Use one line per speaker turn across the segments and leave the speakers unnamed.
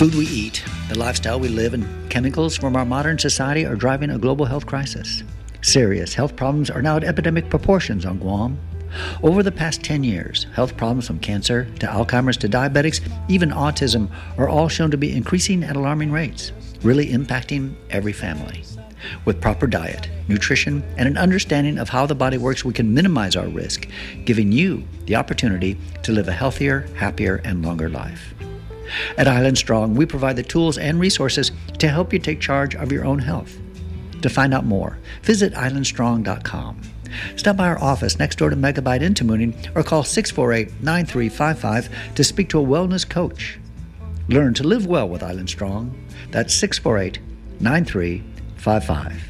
Food we eat, the lifestyle we live, and chemicals from our modern society are driving a global health crisis. Serious health problems are now at epidemic proportions on Guam. Over the past 10 years, health problems from cancer to Alzheimer's to diabetics, even autism, are all shown to be increasing at alarming rates, really impacting every family. With proper diet, nutrition, and an understanding of how the body works, we can minimize our risk, giving you the opportunity to live a healthier, happier, and longer life. At Island Strong, we provide the tools and resources to help you take charge of your own health. To find out more, visit islandstrong.com. Stop by our office next door to Megabyte in Tamuning or call 648 9355 to speak to a wellness coach. Learn to live well with Island Strong. That's 648 9355.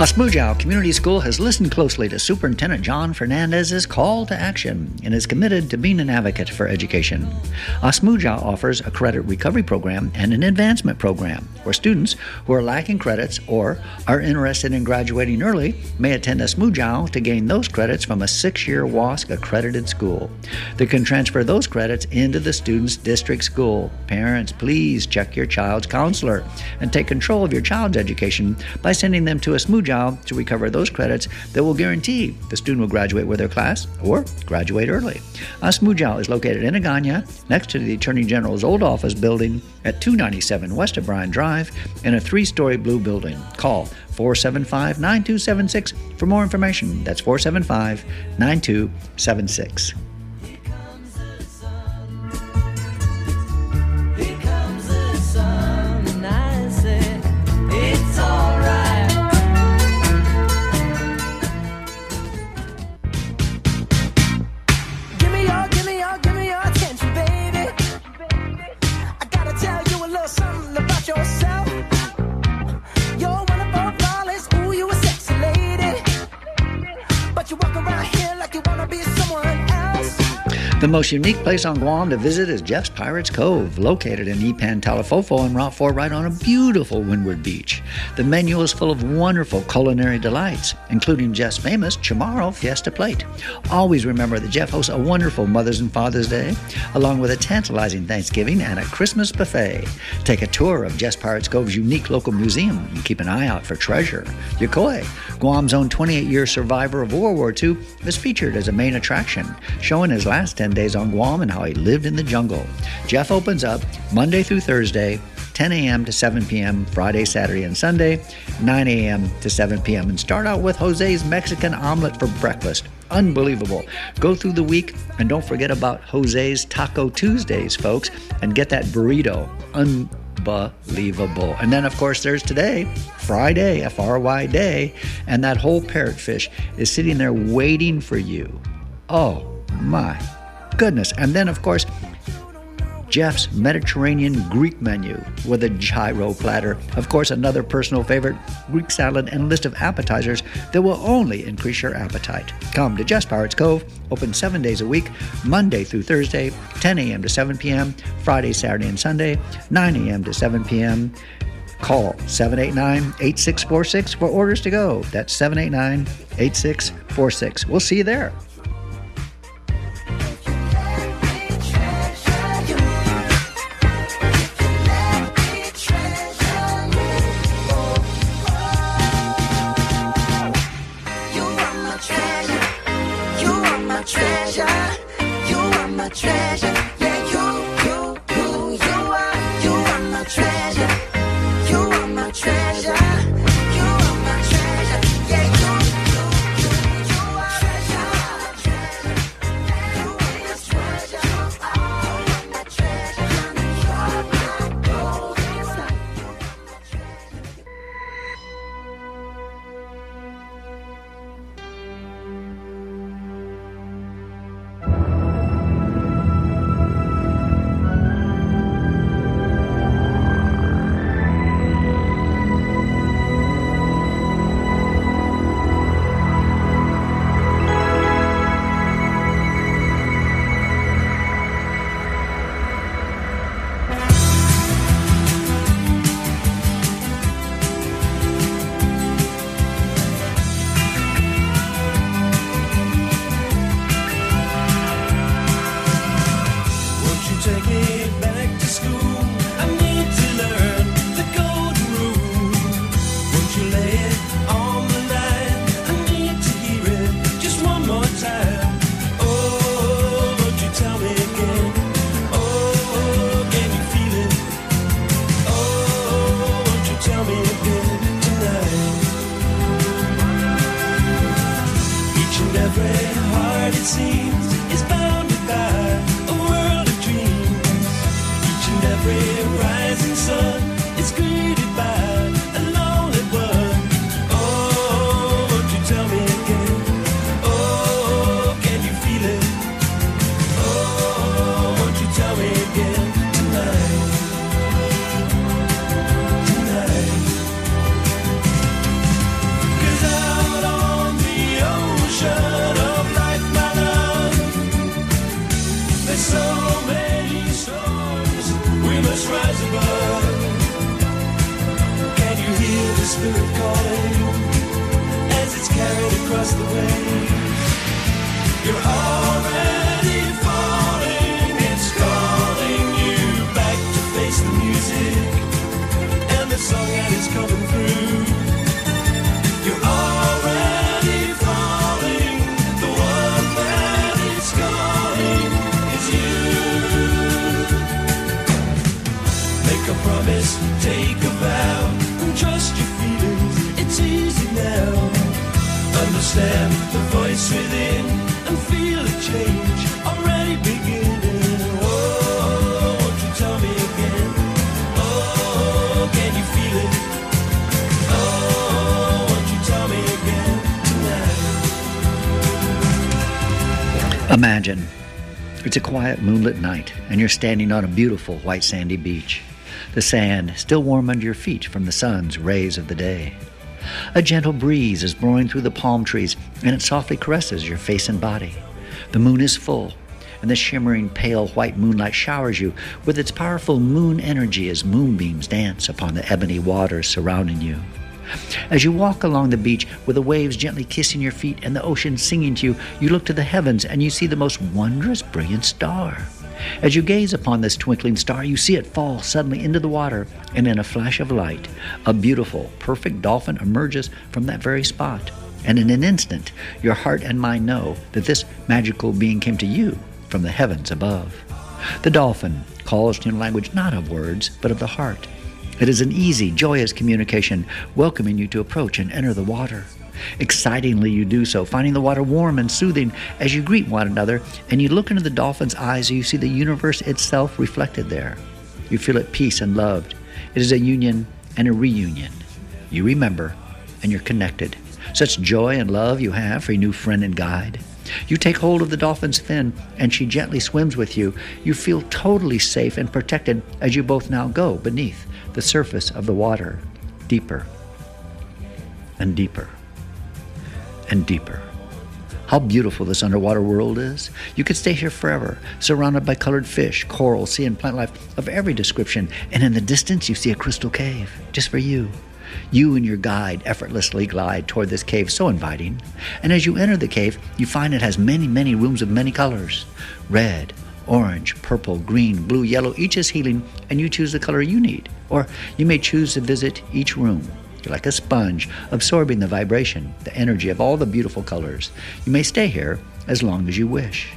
Asmuyao Community School has listened closely to Superintendent Jon Fernandez's call to action and is committed to being an advocate for education. Asmuyao offers a credit recovery program and an advancement program where students who are lacking credits or are interested in graduating early may attend Asmuyao to gain those credits from a six-year WASC accredited school. They can transfer those credits into the student's district school. Parents, please check your child's counselor and take control of your child's education by sending them to Asmuyao to recover those credits that will guarantee the student will graduate with their class or graduate early. Asmuyao is located in Agana, next to the Attorney General's old office building at 297 West O'Brien Drive in a three story blue building. Call 475 9276 for more information. That's 475 9276. Most unique place on Guam to visit is Jeff's Pirates Cove, located in Ipan Talafofo and Route 4 right on a beautiful windward beach. The menu is full of wonderful culinary delights, including Jeff's famous Chamorro Fiesta Plate. Always remember that Jeff hosts a wonderful Mother's and Father's Day, along with a tantalizing Thanksgiving and a Christmas buffet. Take a tour of Jeff's Pirates Cove's unique local museum and keep an eye out for treasure. Yokoi, Guam's own 28 year survivor of World War II, is featured as a main attraction, showing his last 10 days on Guam and how he lived in the jungle. Jeff opens up Monday through Thursday, 10 a.m. to 7 p.m., Friday, Saturday, and Sunday, 9 a.m. to 7 p.m. And start out with Jose's Mexican omelet for breakfast. Unbelievable. Go through the week and don't forget about Jose's Taco Tuesdays, folks, and get that burrito. Unbelievable. And then, of course, there's today, Friday, F R Y day, and that whole parrotfish is sitting there waiting for you. Oh my goodness. And then, of course, Jeff's Mediterranean Greek menu with a gyro platter. Of course, another personal favorite, Greek salad and list of appetizers that will only increase your appetite. Come to Jeff's Pirates Cove, open seven days a week, Monday through Thursday, 10 a.m. to 7 p.m., Friday, Saturday, and Sunday, 9 a.m. to 7 p.m. Call 789 8646 for orders to go. That's 789 8646. We'll see you there. Imagine it's a quiet moonlit night and you're standing on a beautiful white sandy beach. The sand still warm under your feet from the sun's rays of the day. A gentle breeze is blowing through the palm trees and it softly caresses your face and body. The moon is full and the shimmering pale white moonlight showers you with its powerful moon energy as moonbeams dance upon the ebony waters surrounding you. As you walk along the beach with the waves gently kissing your feet and the ocean singing to you, you look to the heavens and you see the most wondrous, brilliant star. As you gaze upon this twinkling star, you see it fall suddenly into the water, and in a flash of light, a beautiful, perfect dolphin emerges from that very spot. And in an instant, your heart and mind know that this magical being came to you from the heavens above. The dolphin calls in language not of words, but of the heart. It is an easy, joyous communication, welcoming you to approach and enter the water. Excitingly, you do so, finding the water warm and soothing as you greet one another, and you look into the dolphin's eyes and you see the universe itself reflected there. You feel at peace and loved. It is a union and a reunion. You remember, and you're connected. Such joy and love you have for your new friend and guide. You take hold of the dolphin's fin, and she gently swims with you. You feel totally safe and protected as you both now go beneath the surface of the water, deeper and deeper and deeper. How beautiful this underwater world is. You could stay here forever, surrounded by colored fish, coral, sea, and plant life of every description. And in the distance, you see a crystal cave just for you. You and your guide effortlessly glide toward this cave, so inviting. And as you enter the cave, you find it has many, many rooms of many colors red, orange, purple, green, blue, yellow. Each is healing, and you choose the color you need. Or you may choose to visit each room. You're like a sponge, absorbing the vibration, the energy of all the beautiful colors. You may stay here as long as you wish.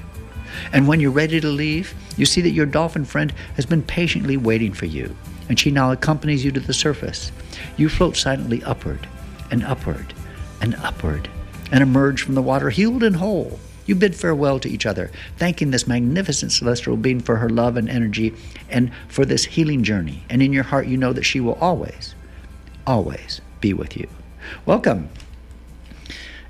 And when you're ready to leave, you see that your dolphin friend has been patiently waiting for you, and she now accompanies you to the surface. You float silently upward and upward and upward and emerge from the water healed and whole. You bid farewell to each other, thanking this magnificent celestial being for her love and energy and for this healing journey. And in your heart, you know that she will always, always be with you. Welcome.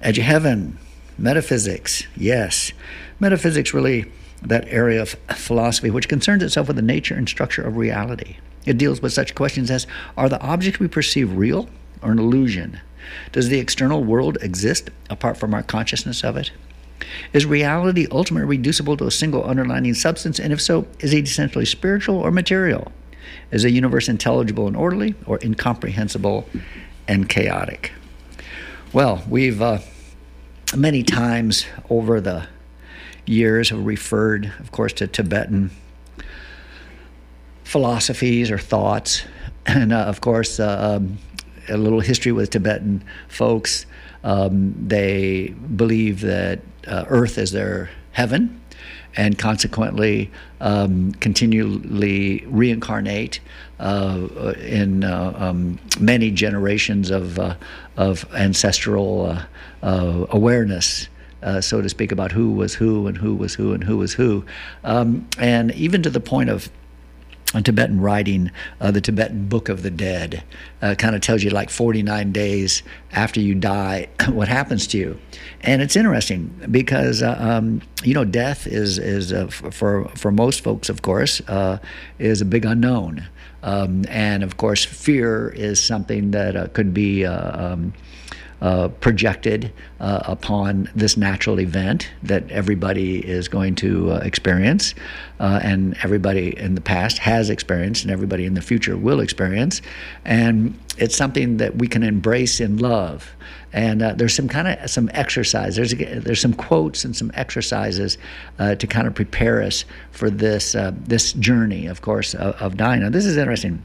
Edge of Heaven, metaphysics. Yes, metaphysics really that area of philosophy which concerns itself with the nature and structure of reality. It deals with such questions as Are the objects we perceive real or an illusion? Does the external world exist apart from our consciousness of it? Is reality ultimately reducible to a single underlying substance? And if so, is it essentially spiritual or material? Is the universe intelligible and orderly or incomprehensible and chaotic? Well, we've uh, many times over the years have referred, of course, to Tibetan philosophies or thoughts. And uh, of course, uh, um, a little history with Tibetan folks. Um, they believe that uh, Earth as their heaven and consequently um, continually reincarnate uh, in uh, um, many generations of, uh, of ancestral uh, uh, awareness uh, so to speak, about who was who and who was who and who was who, um, and even to the point of Tibetan writing, uh, the Tibetan Book of the Dead, uh, kind of tells you like 49 days after you die what happens to you, and it's interesting because uh, um, you know death is is uh, for for most folks, of course, uh, is a big unknown, um, and of course fear is something that uh, could be. Um, uh, projected uh, upon this natural event that everybody is going to uh, experience, uh, and everybody in the past has experienced, and everybody in the future will experience. And it's something that we can embrace in love. And uh, there's some kind of some exercise. There's there's some quotes and some exercises uh, to kind of prepare us for this this journey, of course, of, of dying. Now, this is interesting.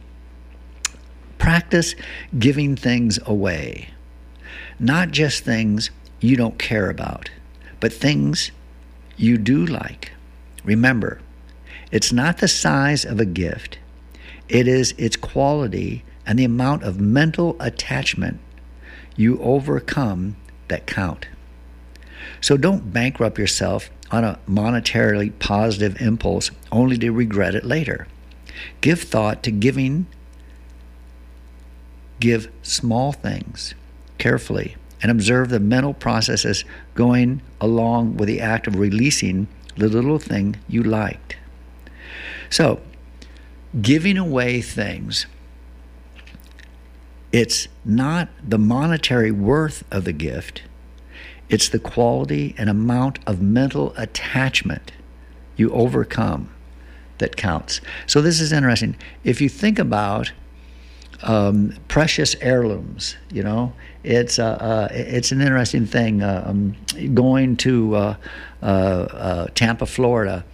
Practice giving things away not just things you don't care about, but things you do like. Remember, it's not the size of a gift, it is its quality and the amount of mental attachment you overcome that count. So don't bankrupt yourself on a monetarily positive impulse only to regret it later. Give thought to giving, give small things carefully and observe the mental processes going along with the act of releasing the little thing you liked. So, giving away things, it's not the monetary worth of the gift, it's the quality and amount of mental attachment you overcome that counts. So, this is interesting. If you think about um, precious heirlooms. You know, it's uh, uh, it's an interesting thing. Uh, um, going to uh, Tampa, Florida,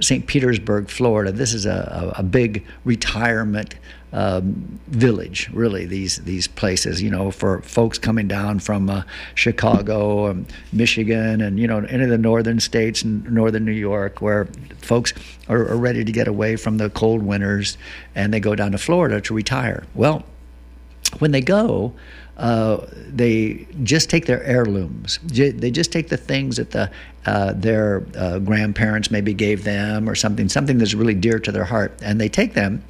St. Petersburg, Florida. This is a, a big retirement um, village, really. These these places, you know, for folks coming down from uh, Chicago, and Michigan, and you know, any of the northern states and northern New York, where folks are, are ready to get away from the cold winters, and they go down to Florida to retire. Well, when they go, uh, they just take their heirlooms. They just take the things that the uh, their uh, grandparents maybe gave them or something, something that's really dear to their heart, and they take them.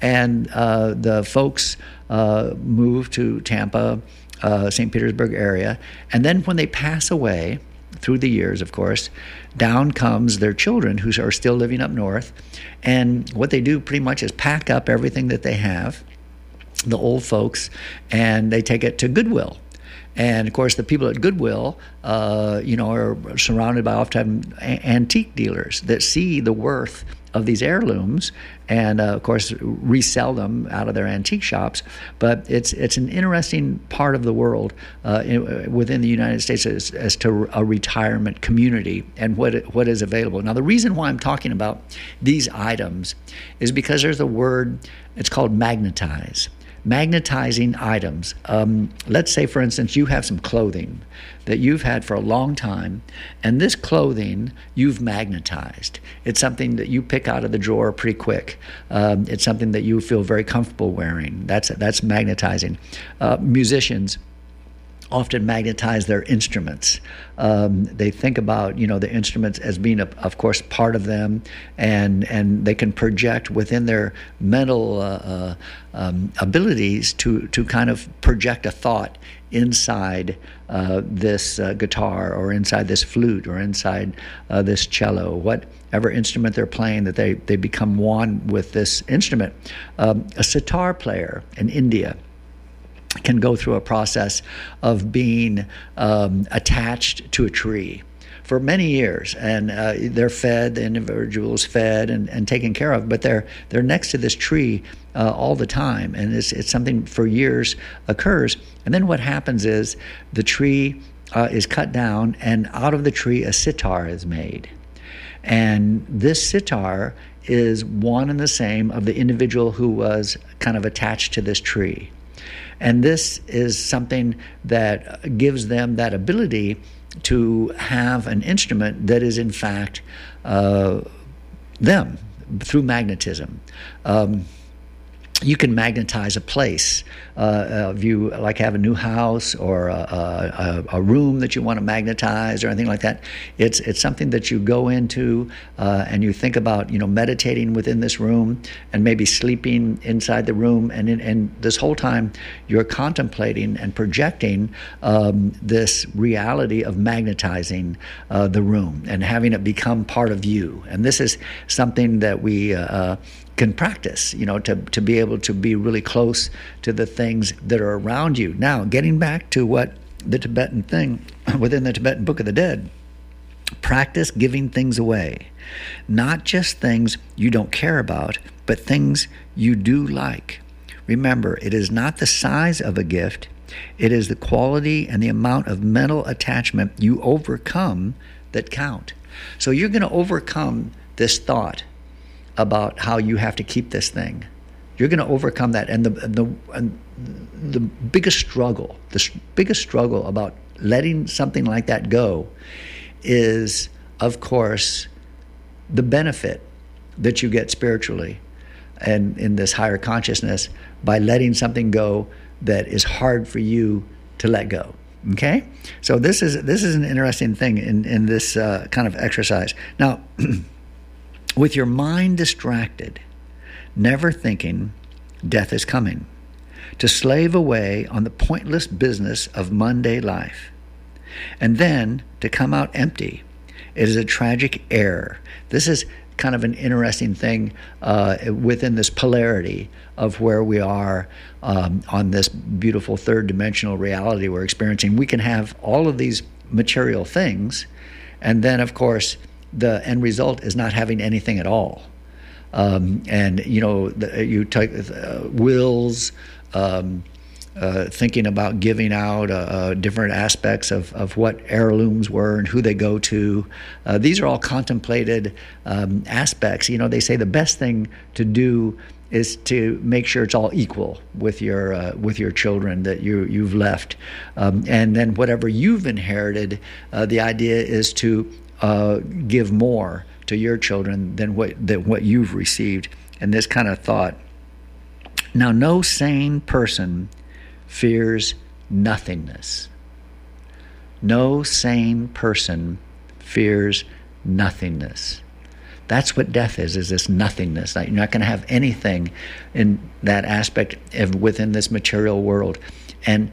And uh, the folks uh, move to Tampa, uh, St. Petersburg area, and then when they pass away, through the years, of course, down comes their children who are still living up north. And what they do pretty much is pack up everything that they have the old folks, and they take it to Goodwill. And of course, the people at Goodwill, uh, you know, are surrounded by oftentimes antique dealers that see the worth of these heirlooms, and uh, of course, resell them out of their antique shops. But it's it's an interesting part of the world uh, in, within the United States as, as, to a retirement community and what what is available. Now, the reason why I'm talking about these items is because there's a word. It's called magnetize magnetizing items. Um, let's say, for instance, you have some clothing that you've had for a long time, and this clothing you've magnetized. It's something that you pick out of the drawer pretty quick. Um, it's something that you feel very comfortable wearing. That's that's magnetizing. Uh, musicians often magnetize their instruments. Um, they think about you know the instruments as being, a, of course, part of them, and and they can project within their mental uh, uh, um, abilities to to kind of project a thought inside uh, this uh, guitar or inside this flute or inside uh, this cello, whatever instrument they're playing, that they they become one with this instrument. Um, a sitar player in India can go through a process of being um, attached to a tree for many years, and uh, they're fed. The individual's fed and, and taken care of, but they're they're next to this tree uh, all the time, and it's it's something for years occurs. And then what happens is the tree uh, is cut down, and out of the tree a sitar is made, and this sitar is one and the same of the individual who was kind of attached to this tree. And this is something that gives them that ability to have an instrument that is, in fact, uh, them through magnetism. Um, you can magnetize a place. Uh, if you like have a new house or a, a, a, room that you want to magnetize or anything like that, it's it's something that you go into uh, and you think about, you know, meditating within this room and maybe sleeping inside the room, and in, and this whole time you're contemplating and projecting um, this reality of magnetizing uh, the room and having it become part of you. And this is something that we uh, uh, can practice, you know, to, to be able to be really close to the things that are around you. Now, getting back to what the Tibetan thing within the Tibetan Book of the Dead, practice giving things away. Not just things you don't care about, but things you do like. Remember, it is not the size of a gift, it is the quality and the amount of mental attachment you overcome that count. So you're going to overcome this thought about how you have to keep this thing. You're going to overcome that, and the the and the biggest struggle, the biggest struggle about letting something like that go, is of course the benefit that you get spiritually and in this higher consciousness by letting something go that is hard for you to let go. Okay, so this is this is an interesting thing in in this uh, kind of exercise. Now. with your mind distracted, never thinking death is coming, to slave away on the pointless business of Monday life, and then to come out empty. It is a tragic error. This is kind of an interesting thing uh, within this polarity of where we are um, on this beautiful third dimensional reality we're experiencing. We can have all of these material things, and then, of course, the end result is not having anything at all. Um, and you know, the, you take uh, wills, um, uh, thinking about giving out uh, uh, different aspects of, of what heirlooms were and who they go to. Uh, these are all contemplated um, aspects. You know, they say the best thing to do is to make sure it's all equal with your uh, with your children that you you've left, um, and then whatever you've inherited, uh, the idea is to uh, give more to your children than what than what you've received. And this kind of thought. Now, no sane person fears nothingness. No sane person fears nothingness. That's what death is, is this nothingness. You're not going to have anything in that aspect of, within this material world. And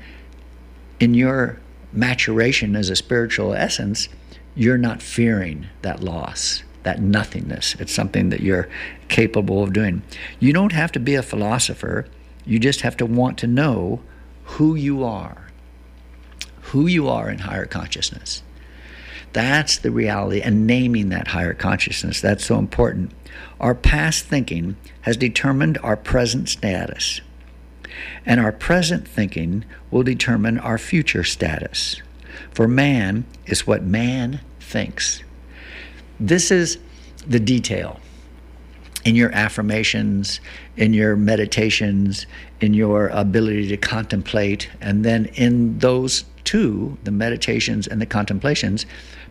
in your maturation as a spiritual essence, you're not fearing that loss, that nothingness. It's something that you're capable of doing. You don't have to be a philosopher, you just have to want to know who you are, who you are in higher consciousness. That's the reality, and naming that higher consciousness. That's so important. Our past thinking has determined our present status, and our present thinking will determine our future status. For man is what man thinks. This is the detail in your affirmations, in your meditations, in your ability to contemplate. And then in those two, the meditations and the contemplations,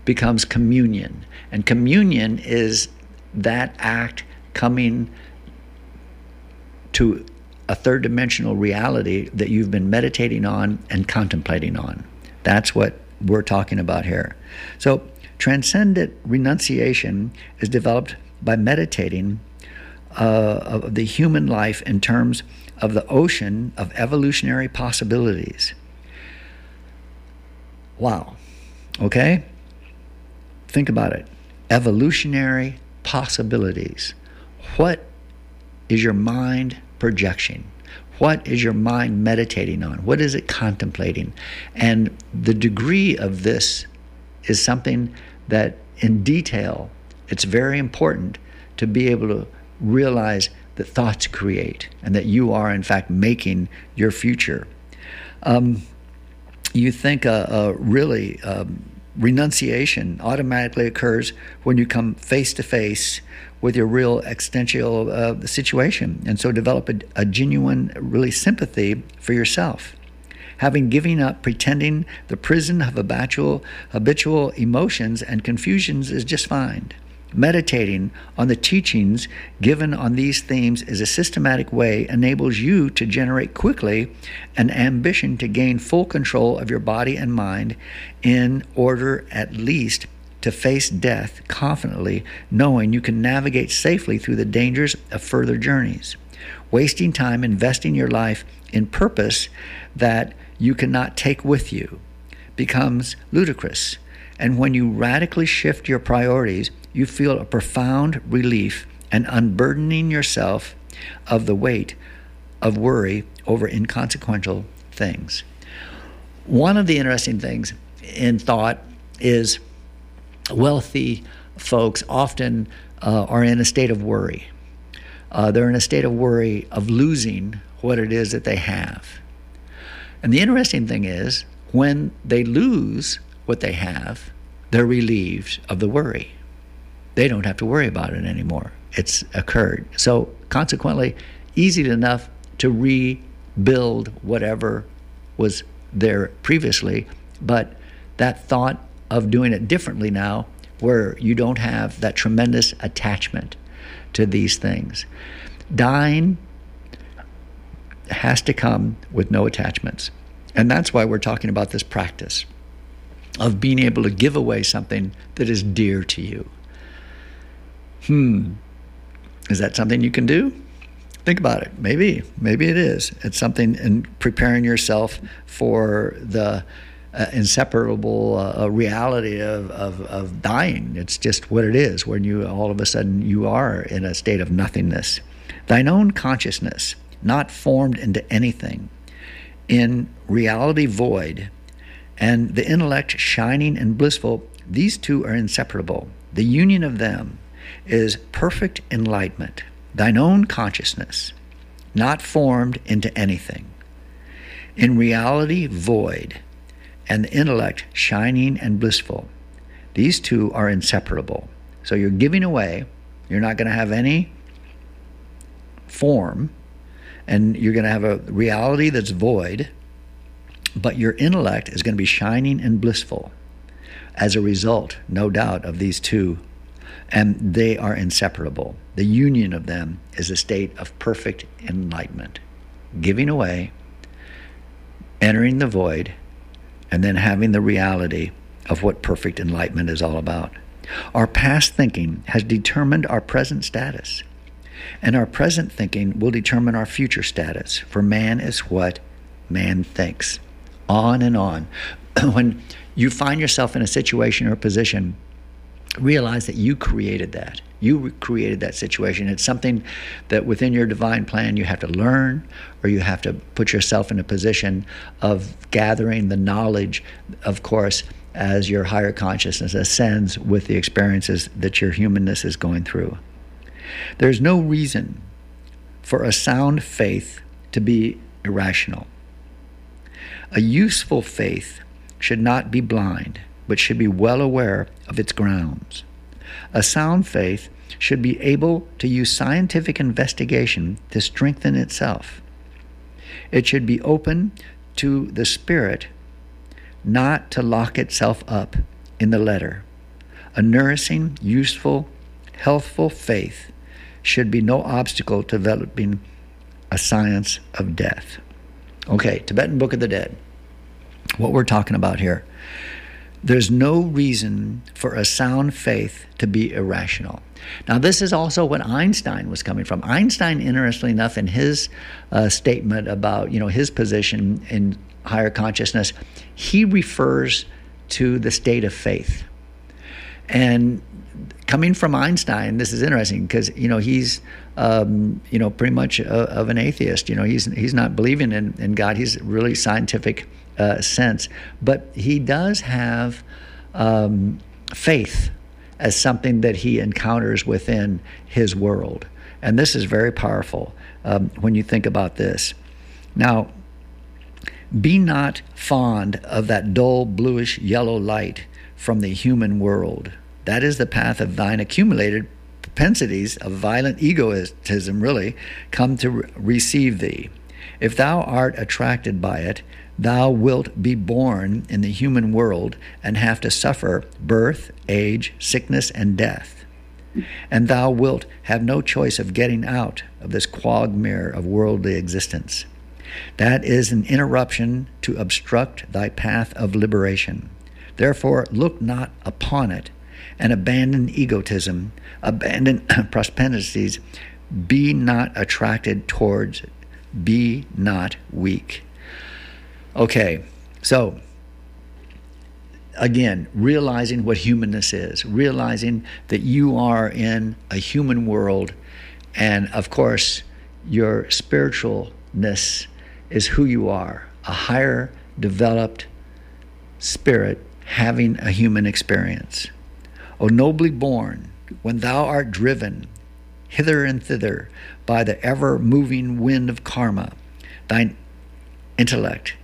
becomes communion. And communion is that act coming to a third dimensional reality that you've been meditating on and contemplating on. That's what we're talking about here. So, transcendent renunciation is developed by meditating uh, of the human life in terms of the ocean of evolutionary possibilities. Wow. Okay? Think about it. Evolutionary possibilities. What is your mind projection? What is your mind meditating on? What is it contemplating? And the degree of this is something that, in detail, it's very important to be able to realize that thoughts create and that you are, in fact, making your future. Um, you think a, really um, renunciation automatically occurs when you come face to face with your real existential uh, situation. And so develop a, a genuine, really sympathy for yourself. Having given up pretending the prison of habitual, habitual emotions and confusions is just fine. Meditating on the teachings given on these themes is a systematic way enables you to generate quickly an ambition to gain full control of your body and mind in order at least to face death confidently, knowing you can navigate safely through the dangers of further journeys. Wasting time investing your life in purpose that you cannot take with you becomes ludicrous. And when you radically shift your priorities, you feel a profound relief and unburdening yourself of the weight of worry over inconsequential things. One of the interesting things in thought is wealthy folks often uh, are in a state of worry. Uh, they're in a state of worry of losing what it is that they have. And the interesting thing is, when they lose what they have, they're relieved of the worry. They don't have to worry about it anymore. It's occurred. So, consequently, easy enough to rebuild whatever was there previously, but that thought of doing it differently now, where you don't have that tremendous attachment to these things. Dying has to come with no attachments. And that's why we're talking about this practice of being able to give away something that is dear to you. Hmm. Is that something you can do? Think about it. Maybe. Maybe it is. It's something in preparing yourself for the uh, inseparable uh, reality of, of, of dying. It's just what it is when you all of a sudden you are in a state of nothingness. Thine own consciousness, not formed into anything, in reality void, and the intellect shining and blissful, these two are inseparable. The union of them is perfect enlightenment, thine own consciousness, not formed into anything. In reality void, and the intellect shining and blissful. These two are inseparable. So you're giving away, you're not going to have any form, and you're going to have a reality that's void, but your intellect is going to be shining and blissful as a result, no doubt, of these two. And they are inseparable. The union of them is a state of perfect enlightenment, giving away, entering the void, and then having the reality of what perfect enlightenment is all about. Our past thinking has determined our present status, and our present thinking will determine our future status, for man is what man thinks. On and on. when you find yourself in a situation or a position, realize that you created that. You created that situation. It's something that within your divine plan you have to learn, or you have to put yourself in a position of gathering the knowledge, of course, as your higher consciousness ascends with the experiences that your humanness is going through. There's no reason for a sound faith to be irrational. A useful faith should not be blind, but should be well aware of its grounds. A sound faith should be able to use scientific investigation to strengthen itself. It should be open to the spirit, not to lock itself up in the letter. A nourishing, useful, healthful faith should be no obstacle to developing a science of death. Okay, Tibetan Book of the Dead. What we're talking about here there's no reason for a sound faith to be irrational. Now, this is also what Einstein was coming from. Einstein, interestingly enough, in his uh, statement about you know his position in higher consciousness, he refers to the state of faith. And coming from Einstein, this is interesting because you know he's um, you know pretty much a, of an atheist. You know he's he's not believing in, in God. He's really scientific uh, sense, but he does have um, faith as something that he encounters within his world, and this is very powerful um, when you think about this. Now, be not fond of that dull bluish yellow light from the human world. That is the path of thine accumulated propensities of violent egoism, really, come to re- receive thee. If thou art attracted by it, thou wilt be born in the human world and have to suffer birth, age, sickness, and death. and thou wilt have no choice of getting out of this quagmire of worldly existence. That is an interruption to obstruct thy path of liberation. Therefore, look not upon it and abandon egotism, abandon propensities, be not attracted towards, be not weak. Okay, so again, realizing what humanness is, realizing that you are in a human world, and of course, your spiritualness is who you are a higher developed spirit having a human experience. O nobly born, when thou art driven hither and thither by the ever moving wind of karma, thine intellect,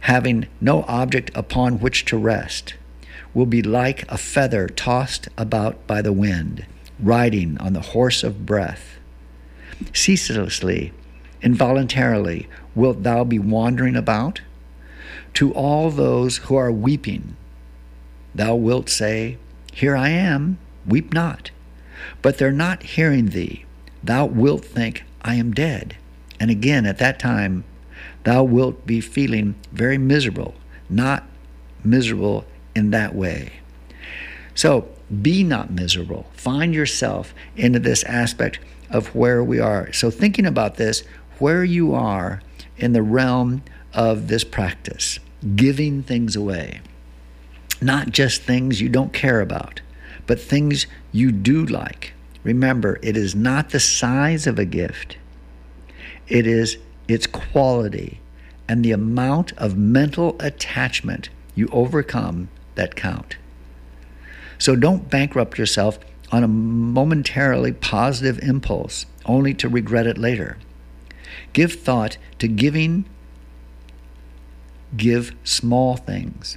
having no object upon which to rest, will be like a feather tossed about by the wind, riding on the horse of breath. Ceaselessly, involuntarily, wilt thou be wandering about? To all those who are weeping, thou wilt say, Here I am, weep not. But they're not hearing thee. Thou wilt think, I am dead. And again, at that time, thou wilt be feeling very miserable, not miserable in that way. So be not miserable. Find yourself into this aspect of where we are. So, thinking about this, where you are in the realm of this practice, giving things away, not just things you don't care about, but things you do like. Remember, it is not the size of a gift, it is its quality and the amount of mental attachment you overcome that count. So don't bankrupt yourself on a momentarily positive impulse only to regret it later. Give thought to giving, give small things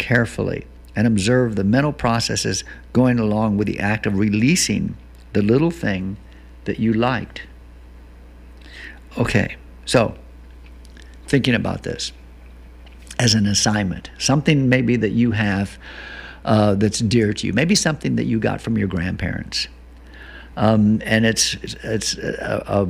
carefully and observe the mental processes going along with the act of releasing the little thing that you liked. Okay, so thinking about this as an assignment, something maybe that you have uh, that's dear to you, maybe something that you got from your grandparents. Um, and it's it's a, a,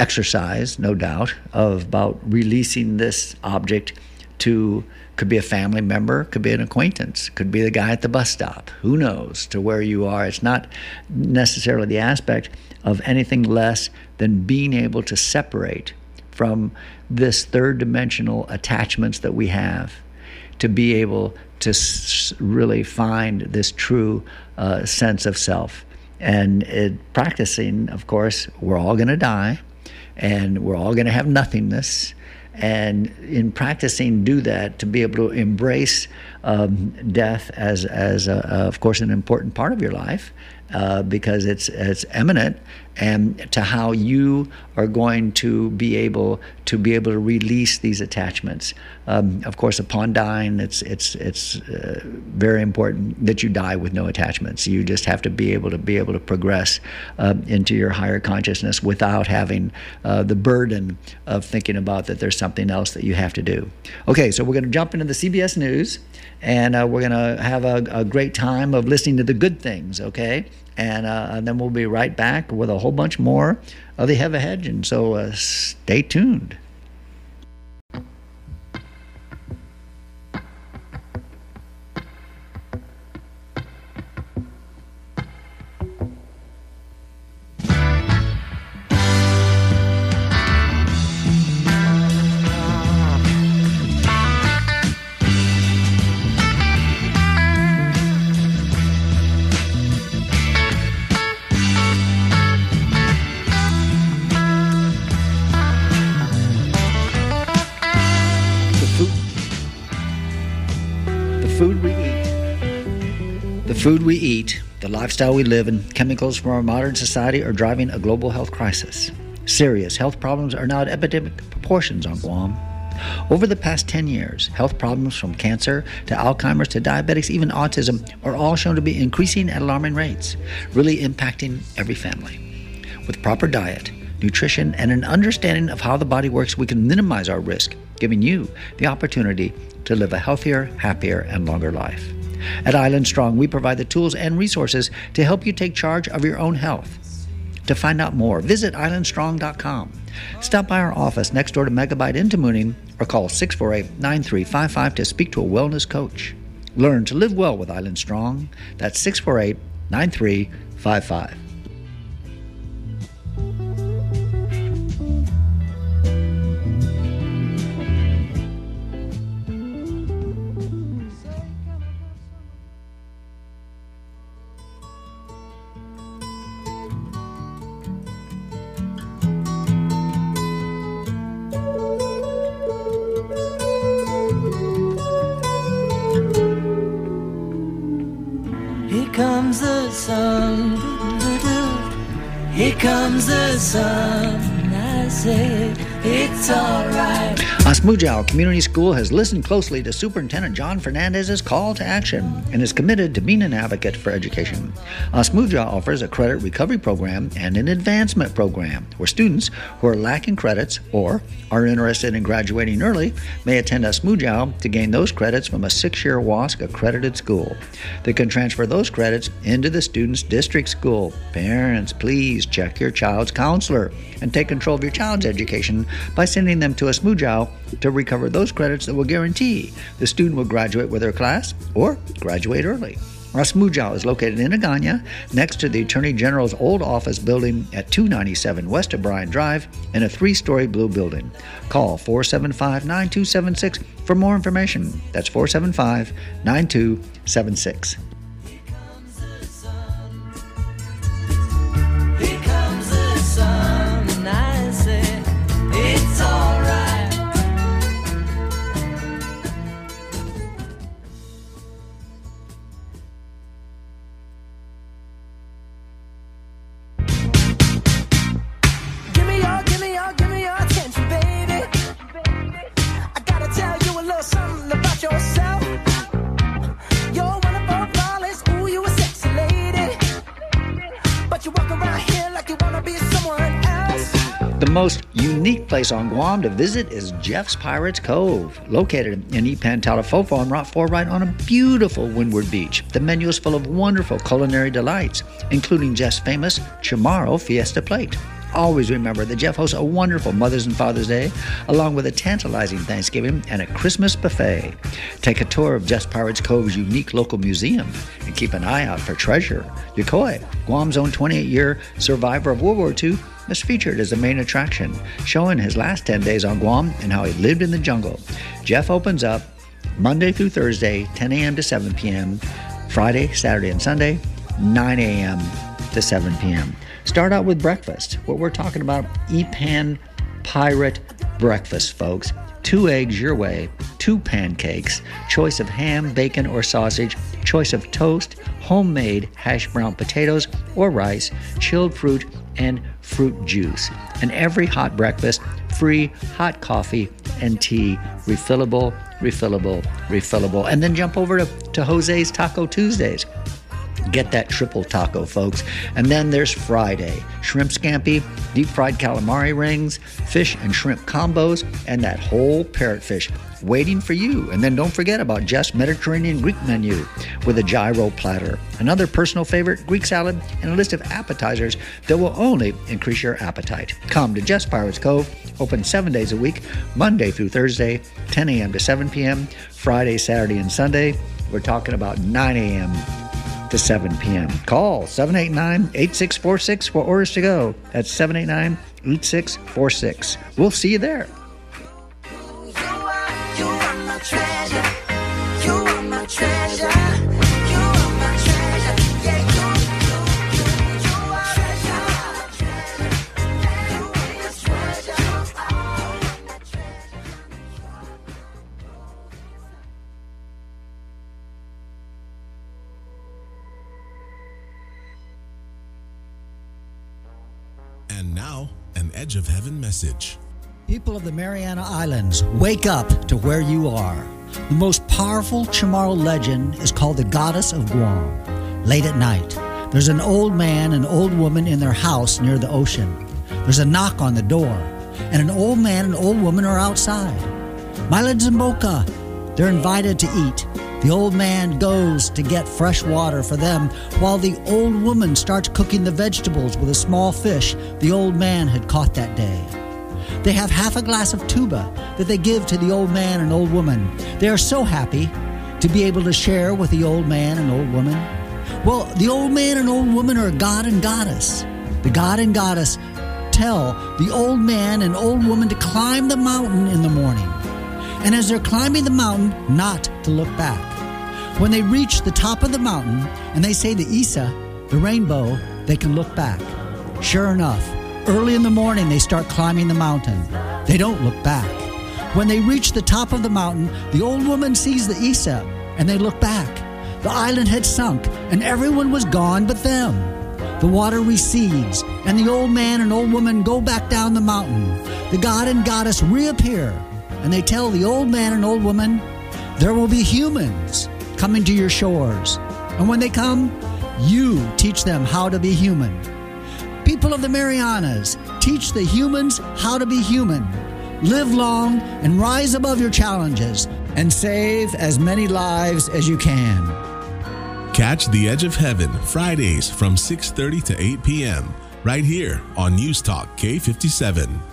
exercise, no doubt, of about releasing this object to could be a family member, could be an acquaintance, could be the guy at the bus stop. Who knows to where you are? It's not necessarily the aspect of anything less than being able to separate from this third dimensional attachments that we have to be able to really find this true uh, sense of self. And it, practicing, of course, we're all going to die and we're all going to have nothingness. And in practicing, do that to be able to embrace um, death as, as a, of course, an important part of your life uh, because it's it's eminent and to how you are going to be able to be able to release these attachments. Um, of course, upon dying, it's it's it's uh, very important that you die with no attachments. You just have to be able to be able to progress uh, into your higher consciousness without having uh, the burden of thinking about that there's something else that you have to do. Okay, so we're going to jump into the CBS News, and uh, we're going to have a, a great time of listening to the good things. Okay. And, uh, and, then we'll be right back with a whole bunch more of the Heavy Hedge. And so uh, stay tuned. Food we eat, the lifestyle we live, and chemicals from our modern society are driving a global health crisis. Serious health problems are now at epidemic proportions on Guam. Over the past 10 years, health problems from cancer to Alzheimer's to diabetics, even autism, are all shown to be increasing at alarming rates, really impacting every family. With proper diet, nutrition, and an understanding of how the body works, we can minimize our risk, giving you the opportunity to live a healthier, happier, and longer life. At Island Strong, we provide the tools and resources to help you take charge of your own health. To find out more, visit islandstrong.com. Stop by our office next door to Megabyte in Mooning or call 648 9355 to speak to a wellness coach. Learn to live well with Island Strong. That's 648 9355. Community School has listened closely to Superintendent Jon Fernandez's call to action and is committed to being an advocate for education. Asmuyao offers a credit recovery program and an advancement program where students who are lacking credits or are interested in graduating early may attend Asmuyao to gain those credits from a six-year WASC accredited school. They can transfer those credits into the student's district school. Parents, please check your child's counselor and take control of your child's education by sending them to Asmuyao to recover those credits that will guarantee the student will graduate with their class or graduate early. Asmuyao is located in Agana, next to the Attorney General's old office building at 297 West O'Brien Drive in a three story blue building. Call 475 9276 for more information. That's 475 9276. Most unique place on Guam to visit is Jeff's Pirates Cove, located in Ipan on Route 4, right on a beautiful windward beach. The menu is full of wonderful culinary delights, including Jeff's famous Chamorro Fiesta Plate. Always remember that Jeff hosts a wonderful Mother's and Father's Day, along with a tantalizing Thanksgiving and a Christmas buffet. Take a tour of Jeff's Pirates Cove's unique local museum and keep an eye out for treasure. Yokoi, Guam's own 28 year survivor of World War II, is featured as the main attraction, showing his last 10 days on Guam and how he lived in the jungle. Jeff opens up Monday through Thursday, 10 a.m. to 7 p.m., Friday, Saturday, and Sunday, 9 a.m. to 7 p.m. Start out with breakfast. What we're talking about, Ipan Pirate Breakfast, folks. Two eggs your way, two pancakes, choice of ham, bacon, or sausage, choice of toast, homemade hash brown potatoes or rice, chilled fruit, and fruit juice. And every hot breakfast, free hot coffee and tea, refillable, refillable, refillable. And then jump over to, to Jose's Taco Tuesdays. Get that triple taco, folks. And then there's Friday shrimp scampi, deep fried calamari rings, fish and shrimp combos, and that whole parrotfish waiting for you. And then don't forget about Jeff's Mediterranean Greek menu with a gyro platter, another personal favorite, Greek salad, and a list of appetizers that will only increase your appetite. Come to Jeff's Pirates Cove, open seven days a week, Monday through Thursday, 10 a.m. to 7 p.m., Friday, Saturday, and Sunday. We're talking about 9 a.m to 7 p.m. Call 789 8646 for orders to go. That's 789 8646. We'll see you there.
You are, you are
an Edge of Heaven message.
People of the Mariana Islands, wake up to where you are. The most powerful Chamorro legend is called the Goddess of Guam. Late at night, there's an old man and old woman in their house near the ocean. There's a knock on the door, and an old man and old woman are outside. Milads and Boca, they're invited to eat. The old man goes to get fresh water for them while the old woman starts cooking the vegetables with a small fish the old man had caught that day. They have half a glass of tuba that they give to the old man and old woman. They are so happy to be able to share with the old man and old woman. Well, the old man and old woman are God and Goddess. The God and Goddess tell the old man and old woman to climb the mountain in the morning. And as they're climbing the mountain, not to look back. When they reach the top of the mountain and they say the Isa, the rainbow, they can look back. Sure enough, early in the morning they start climbing the mountain. They don't look back. When they reach the top of the mountain, the old woman sees the Isa and they look back. The island had sunk and everyone was gone but them. The water recedes, and the old man and old woman go back down the mountain. The god and goddess reappear, and they tell the old man and old woman, There will be humans coming to your shores. And when they come, you teach them how to be human. People of the Marianas, teach the humans how to be human. Live long and rise above your challenges and save as many lives as you can.
Catch The Edge of Heaven Fridays from 6:30 to 8 p.m. right here on News Talk K57.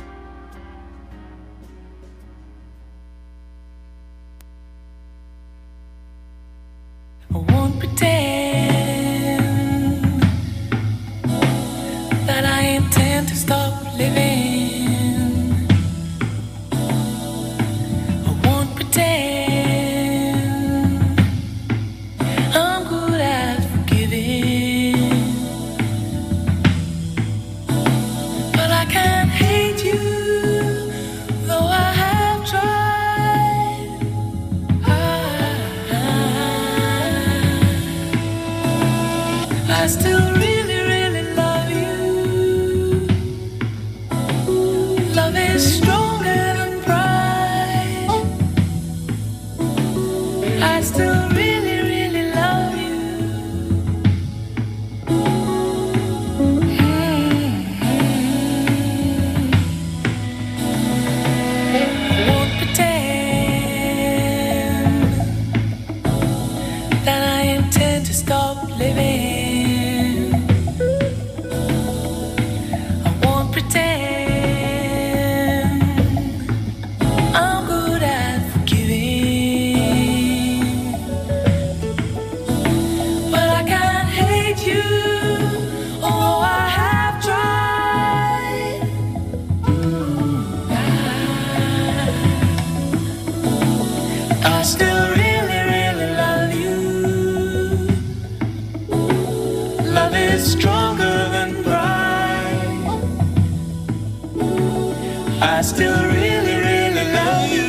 I really, really love you.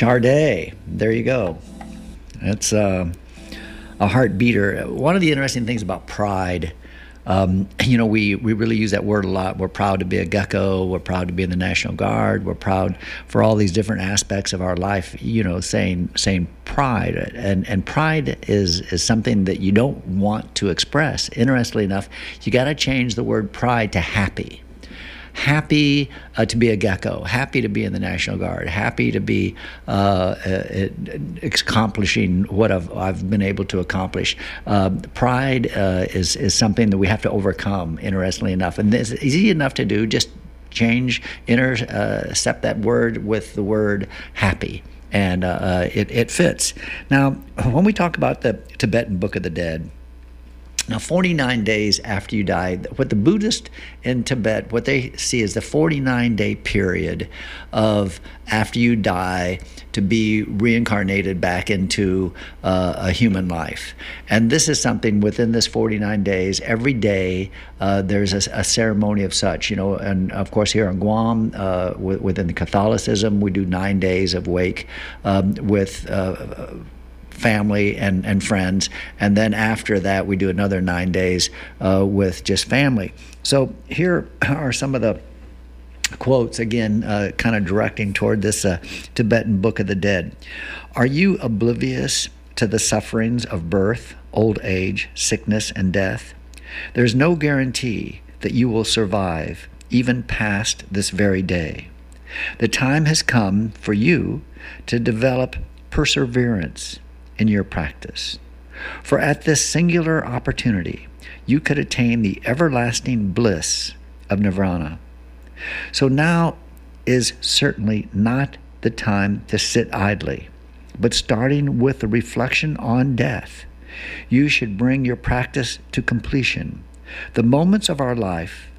Charday. There you go. That's uh, a heartbeater. One of the interesting things about pride, um, you know, we, we really use that word a lot. We're proud to be a gecko. We're proud to be in the National Guard. We're proud for all these different aspects of our life. You know, saying saying pride, and and pride is is something that you don't want to express. Interestingly enough, you got to change the word pride to happy happy uh, to be a gecko, happy to be in the National Guard, happy to be uh, uh, accomplishing what I've, I've been able to accomplish. Uh, pride uh, is, is something that we have to overcome, interestingly enough. And it's easy enough to do, just change, intercept that word with the word happy. And uh, it, it fits. Now, when we talk about the Tibetan Book of the Dead, now, 49 days after you die, what the Buddhists in Tibet, what they see is the 49 day period of after you die to be reincarnated back into uh, a human life. And this is something within this 49 days, every day uh, there's a, a, ceremony of such, you know, and of course here in Guam, uh, within the Catholicism, we do nine days of wake um, with uh, family and, and friends. And then after that, we do another nine days uh, with just family. So here are some of the quotes, again, uh, kind of directing toward this uh, Tibetan Book of the Dead. Are you oblivious to the sufferings of birth, old age, sickness, and death? There's no guarantee that you will survive even past this very day. The time has come for you to develop perseverance in your practice. For at this singular opportunity, you could attain the everlasting bliss of nirvana. So now is certainly not the time to sit idly, but starting with the reflection on death, you should bring your practice to completion. The moments of our life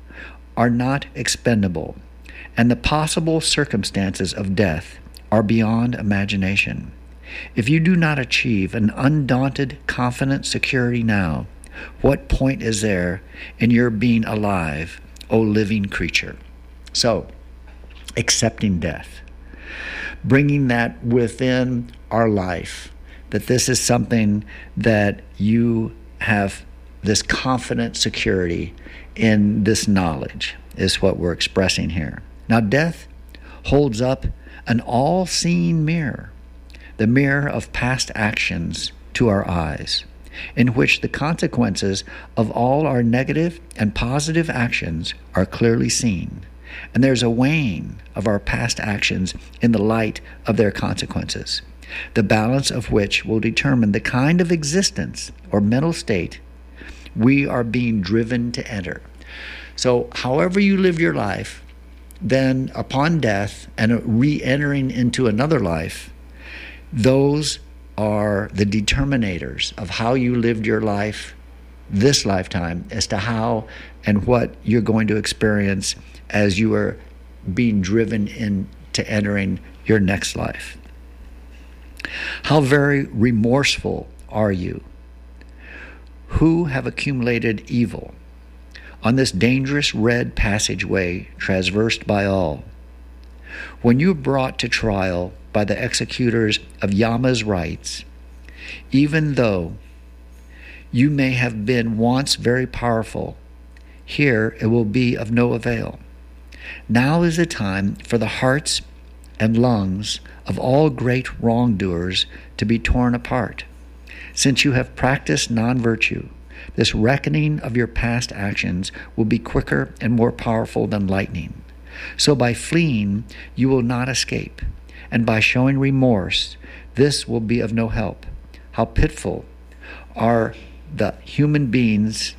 are not expendable, and the possible circumstances of death are beyond imagination. If you do not achieve an undaunted, confident security now, what point is there in your being alive, O living creature? So, accepting death, bringing that within our life, that this is something that you have this confident security in this knowledge, is what we're expressing here. Now, death holds up an all seeing mirror the mirror of past actions to our eyes, in which the consequences of all our negative and positive actions are clearly seen. And there's a weighing of our past actions in the light of their consequences, the balance of which will determine the kind of existence or mental state we are being driven to enter. So, however you live your life, then upon death and re entering into another life, those are the determinators of how you lived your life this lifetime as to how and what you're going to experience as you are being driven into entering your next life. How very remorseful are you who have accumulated evil on this dangerous red passageway traversed by all? When you are brought to trial by the executors of Yama's rites, even though you may have been once very powerful, here it will be of no avail. Now is the time for the hearts and lungs of all great wrongdoers to be torn apart. Since you have practiced non virtue, this reckoning of your past actions will be quicker and more powerful than lightning. So by fleeing, you will not escape and by showing remorse, this will be of no help. How pitiful are the human beings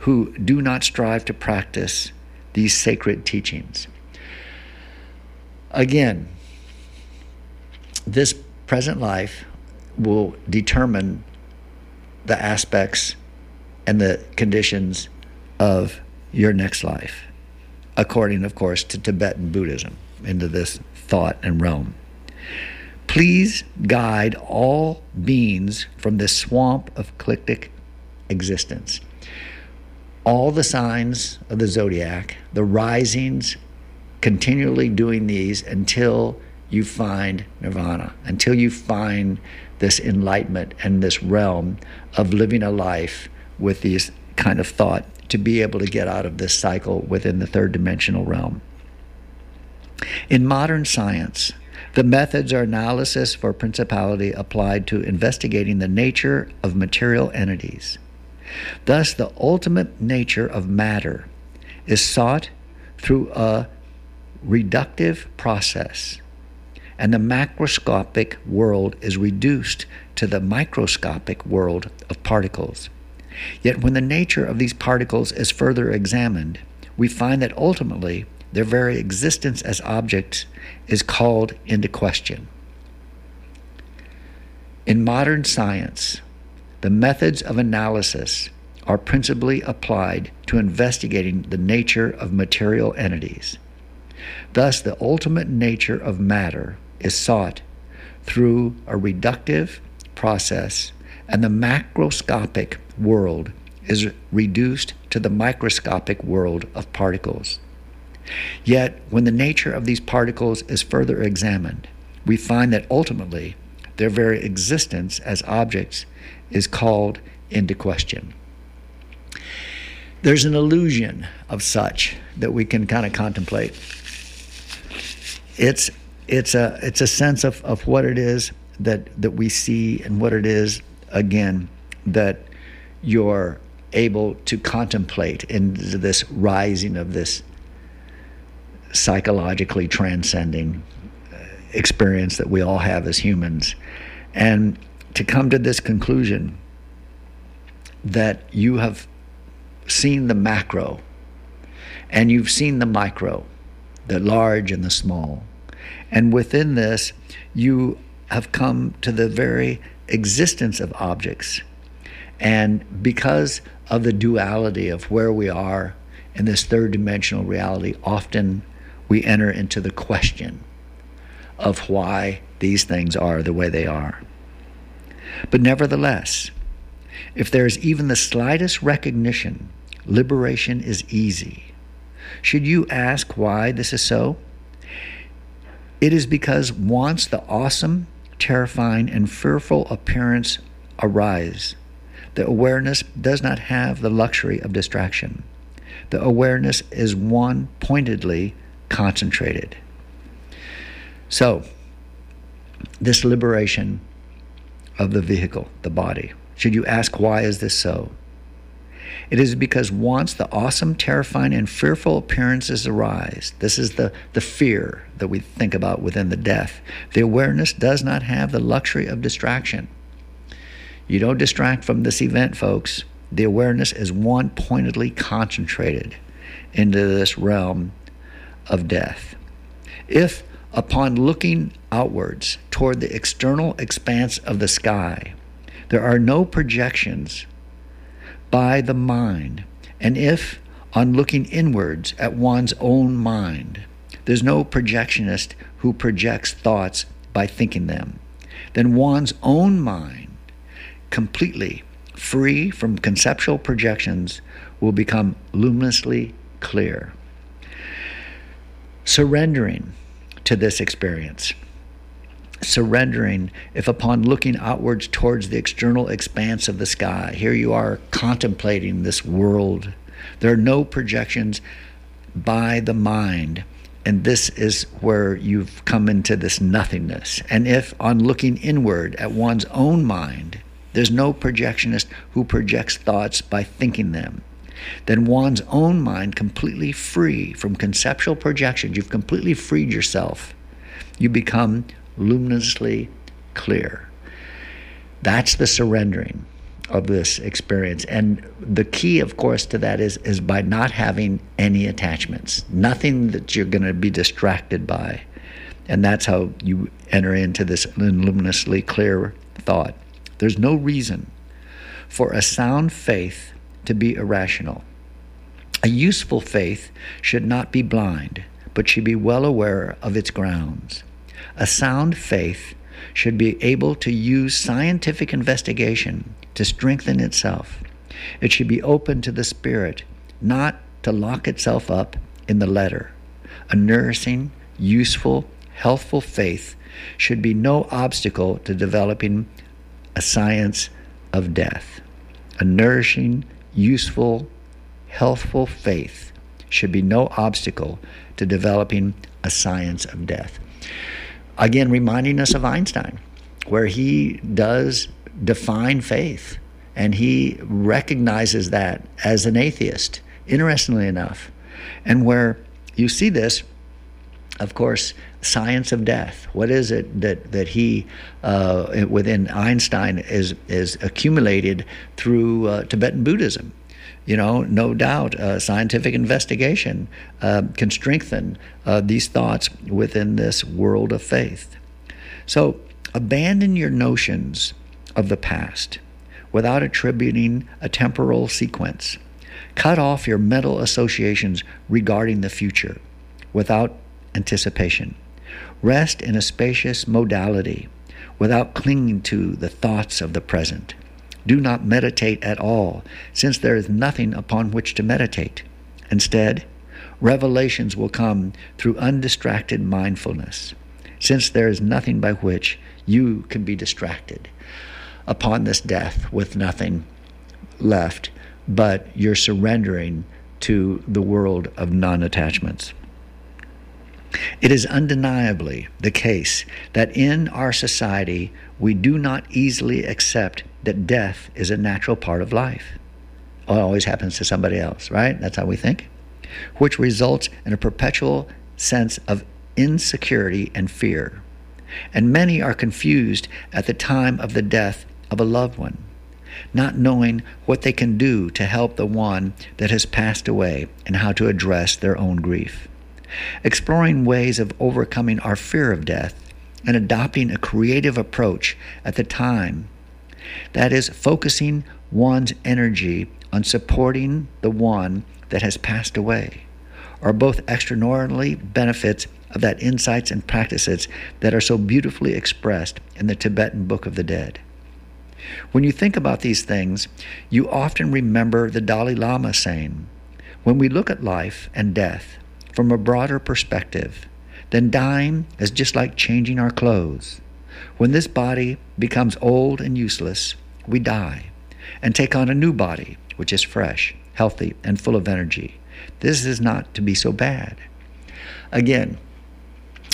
who do not strive to practice these sacred teachings. Again, this present life will determine the aspects and the conditions of your next life, according, of course, to Tibetan Buddhism, into this thought and realm. Please guide all beings from this swamp of cyclic existence. All the signs of the zodiac, the risings, continually doing these until you find nirvana, until you find this enlightenment and this realm of living a life with these kind of thought to be able to get out of this cycle within the third dimensional realm. In modern science, the methods are analysis for principality applied to investigating the nature of material entities. Thus, the ultimate nature of matter is sought through a reductive process, and the macroscopic world is reduced to the microscopic world of particles. Yet, when the nature of these particles is further examined, we find that ultimately their very existence as objects is called into question. In modern science, the methods of analysis are principally applied to investigating the nature of material entities. Thus, the ultimate nature of matter is sought through a reductive process, and the macroscopic world is reduced to the microscopic world of particles. Yet, when the nature of these particles is further examined, we find that ultimately their very existence as objects is called into question. There's an illusion of such that we can kind of contemplate. It's it's a it's a sense of, of what it is that that we see and what it is again that you're able to contemplate in this rising of this psychologically transcending uh, experience that we all have as humans. And to come to this conclusion that you have seen the macro and you've seen the micro, the large and the small. And within this, you have come to the very existence of objects. And because of the duality of where we are in this third dimensional reality, often we enter into the question of why these things are the way they are. But nevertheless, if there is even the slightest recognition, liberation is easy. Should you ask why this is so? It is because once the awesome, terrifying, and fearful appearance arise, the awareness does not have the luxury of distraction. The awareness is one pointedly concentrated. So, this liberation of the vehicle, the body, should you ask why is this so? It is because once the awesome, terrifying, and fearful appearances arise, this is the, the fear that we think about within the death, the awareness does not have the luxury of distraction. You don't distract from this event, folks. The awareness is one pointedly concentrated into this realm of death. If, upon looking outwards toward the external expanse of the sky, there are no projections by the mind, and if, on looking inwards at one's own mind, there's no projectionist who projects thoughts by thinking them, then one's own mind, completely free from conceptual projections, will become luminously clear surrendering to this experience. Surrendering, if upon looking outwards towards the external expanse of the sky, here you are contemplating this world. There are no projections by the mind. And this is where you've come into this nothingness. And if on looking inward at one's own mind, there's no projectionist who projects thoughts by thinking them then one's own mind completely free from conceptual projections. You've completely freed yourself. You become luminously clear. That's the surrendering of this experience. And the key, of course, to that is, is by not having any attachments, nothing that you're going to be distracted by. And that's how you enter into this luminously clear thought. There's no reason for a sound faith to be irrational. A useful faith should not be blind, but should be well aware of its grounds. A sound faith should be able to use scientific investigation to strengthen itself. It should be open to the Spirit, not to lock itself up in the letter. A nourishing, useful, healthful faith should be no obstacle to developing a science of death. A nourishing, useful, healthful faith should be no obstacle to developing a science of death. Again, reminding us of Einstein, where he does define faith and he recognizes that as an atheist, interestingly enough, and where you see this of course, science of death. What is it that that he uh, within Einstein is is accumulated through uh, Tibetan Buddhism? You know, no doubt, uh, scientific investigation uh, can strengthen uh, these thoughts within this world of faith. So, abandon your notions of the past without attributing a temporal sequence. Cut off your mental associations regarding the future without anticipation. Rest in a spacious modality without clinging to the thoughts of the present. Do not meditate at all, since there is nothing upon which to meditate. Instead, revelations will come through undistracted mindfulness, since there is nothing by which you can be distracted upon this death with nothing left but you're surrendering to the world of non attachments. It is undeniably the case that in our society we do not easily accept that death is a natural part of life. It always happens to somebody else, right? That's how we think. Which results in a perpetual sense of insecurity and fear. And many are confused at the time of the death of a loved one, not knowing what they can do to help the one that has passed away and how to address their own grief exploring ways of overcoming our fear of death and adopting a creative approach at the time. That is, focusing one's energy on supporting the one that has passed away, are both extraordinary benefits of that insights and practices that are so beautifully expressed in the Tibetan Book of the Dead. When you think about these things, you often remember the Dalai Lama saying, When we look at life and death, from a broader perspective, then dying is just like changing our clothes. When this body becomes old and useless, we die and take on a new body, which is fresh, healthy, and full of energy. This is not to be so bad. Again,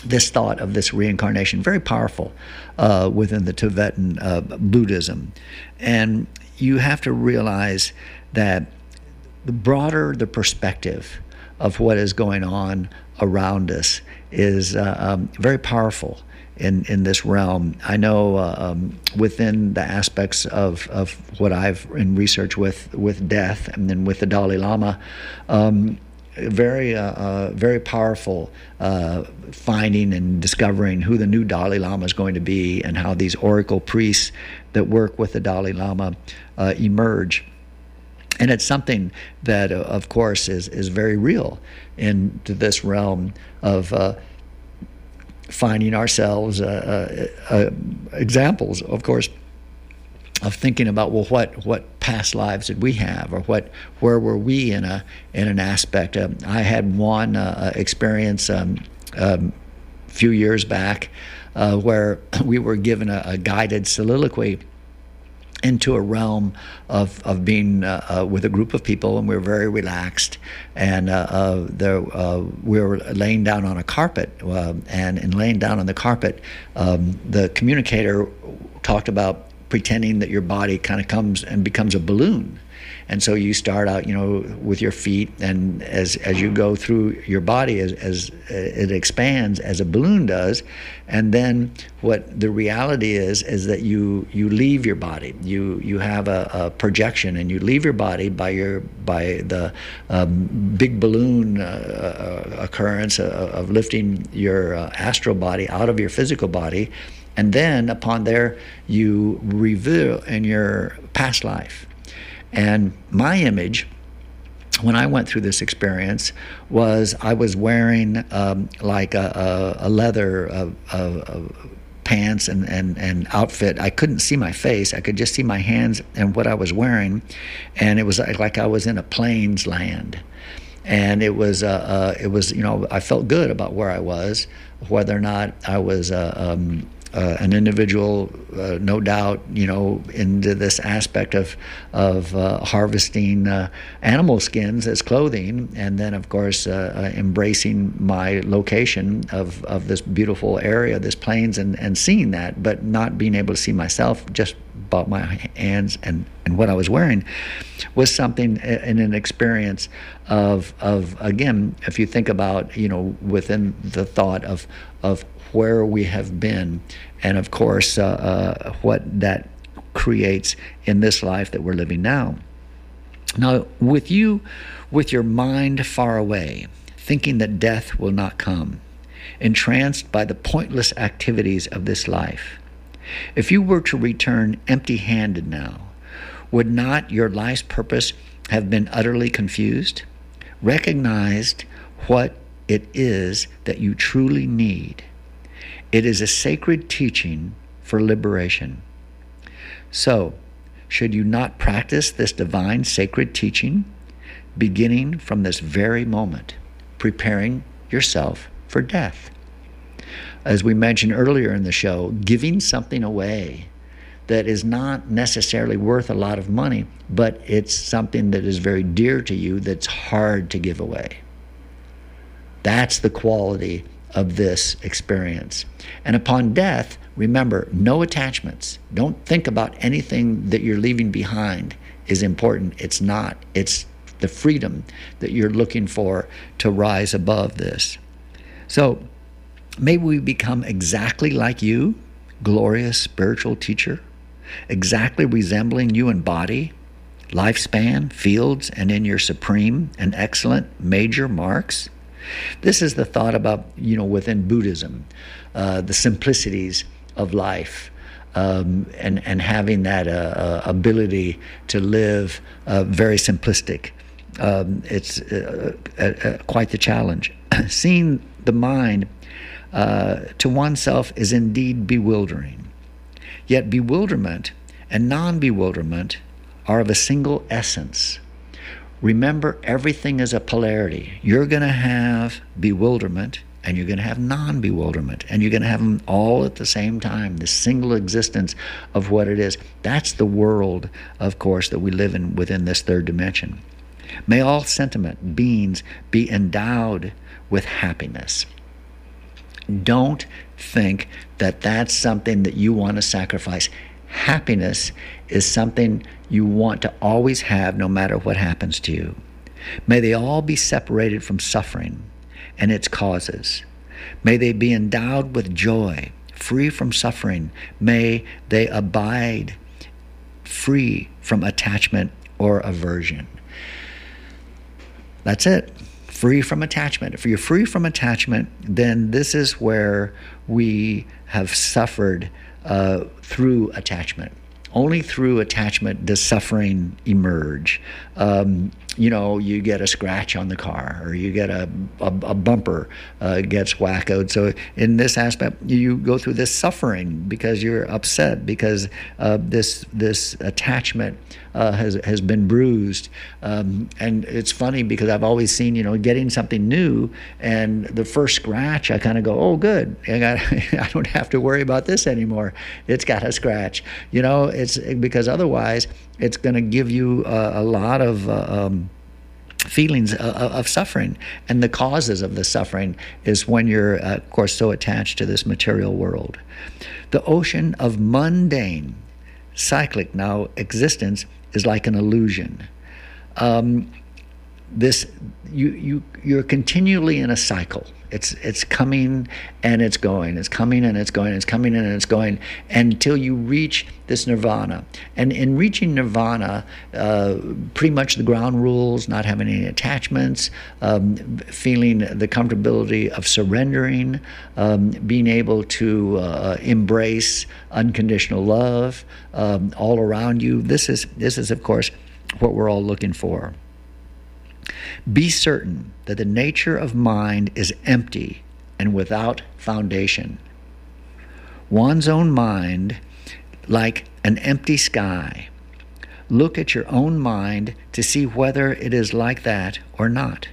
this thought of this reincarnation, very powerful uh, within the Tibetan uh, Buddhism. And you have to realize that the broader the perspective, of what is going on around us is uh, um, very powerful in, in this realm. I know uh, um, within the aspects of, of what I've in research with, with death and then with the Dalai Lama, um, very uh, uh, very powerful uh, finding and discovering who the new Dalai Lama is going to be and how these oracle priests that work with the Dalai Lama uh, emerge and it's something that, uh, of course, is, is very real into this realm of uh, finding ourselves uh, uh, uh, examples, of course, of thinking about well, what what past lives did we have, or what where were we in a in an aspect? Um, I had one uh, experience um, um, a few years back where we were given a, a guided soliloquy into a realm of, of being uh, uh, with a group of people, and we were very relaxed. And uh, uh there, uh, we were laying down on a carpet, uh, and in laying down on the carpet, um, the communicator talked about pretending that your body kind of comes and becomes a balloon. And so you start out, you know, with your feet, and as as you go through your body, as, as it expands as a balloon does, and then what the reality is is that you you leave your body. You you have a, a projection, and you leave your body by your by the um, big balloon uh, uh occurrence of, lifting your uh, astral body out of your physical body. And then upon there, you reveal in your past life and my image, when I went through this experience, was I was wearing um, like a, a, a leather pants and, and, and outfit. I couldn't see my face. I could just see my hands and what I was wearing. And it was like I was in a plains land. and it was uh, uh, it was you know I felt good about where I was, whether or not I was uh, um, uh, an individual, uh, no doubt, you know, into this aspect of of uh, harvesting uh, animal skins as clothing, and then of course uh, uh, embracing my location of, of this beautiful area, this plains, and, and seeing that, but not being able to see myself just about my hands and, and what I was wearing was something in an experience of of again, if you think about you know within the thought of of where we have been, and of course, uh, uh, what that creates in this life that we're living now. Now, with you, with your mind far away, thinking that death will not come, entranced by the pointless activities of this life, if you were to return empty handed now, would not your life's purpose have been utterly confused? Recognized what it is that you truly need it is a sacred teaching for liberation. So, should you not practice this divine sacred teaching, beginning from this very moment, preparing yourself for death? As we mentioned earlier in the show, giving something away that is not necessarily worth a lot of money, but it's something that is very dear to you that's hard to give away. That's the quality of this experience. And upon death, remember no attachments. Don't think about anything that you're leaving behind is important. It's not. It's the freedom that you're looking for to rise above this. So, may we become exactly like you, glorious spiritual teacher, exactly resembling you in body, lifespan, fields, and in your supreme and excellent major marks. This is the thought about, you know, within Buddhism, uh, the simplicities of life. Um, and, and having that uh, uh, ability to live uh, very simplistic. Um, it's uh, quite the challenge. Seeing the mind to oneself is indeed bewildering. Yet bewilderment and non bewilderment are of a single essence. Remember, everything is a polarity. You're going to have bewilderment and you're going to have non bewilderment, and you're going to have them all at the same time, the single existence of what it is. That's the world, of course, that we live in within this third dimension. May all sentiment beings be endowed with happiness. Don't think that that's something that you want to sacrifice. Happiness is something you want to always have no matter what happens to you. May they all be separated from suffering and its causes. May they be endowed with joy, free from suffering. May they abide free from attachment or aversion. That's it. Free from attachment. If you're free from attachment, then this is where we have suffered uh, through attachment only through attachment does suffering emerge. Um, you know, you get a scratch on the car or you get a, a, a bumper uh, gets wackoed. So in this aspect, you go through this suffering because you're upset because uh, this this attachment uh, has has been bruised. Um, and it's funny because I've always seen you know getting something new and the first scratch, I kind of go, oh good, I got I don't have to worry about this anymore. It's got a scratch. You know, it's because otherwise it's going to give you a, a lot of uh, um, feelings of, suffering. And the causes of the suffering is when you're uh, of course so attached to this material world. The ocean of mundane cyclic now existence is like an illusion. Um, this you you you're continually in a cycle it's it's coming and it's going. It's coming and it's going. It's coming and it's going until you reach this nirvana. And in reaching nirvana, uh, pretty much the ground rules: not having any attachments, um, feeling the comfortability of surrendering, um, being able to uh, embrace unconditional love um, all around you. This is this is of course what we're all looking for. Be certain that the nature of mind is empty and without foundation. One's own mind, like an empty sky. Look at your own mind to see whether it is like that or not.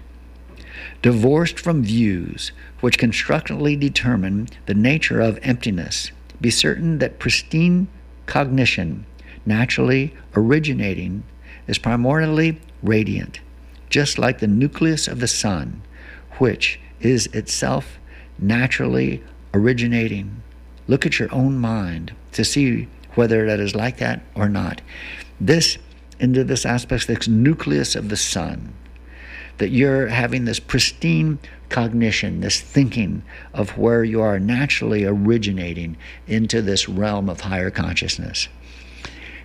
divorced from views which constructively determine the nature of emptiness. Be certain that pristine cognition, naturally originating, is primordially radiant, just like the nucleus of the sun, which is itself naturally originating. Look at your own mind to see whether that is like that or not. This, into this aspect, this nucleus of the sun, that you're having this pristine cognition, this thinking of where you are naturally originating into this realm of higher consciousness.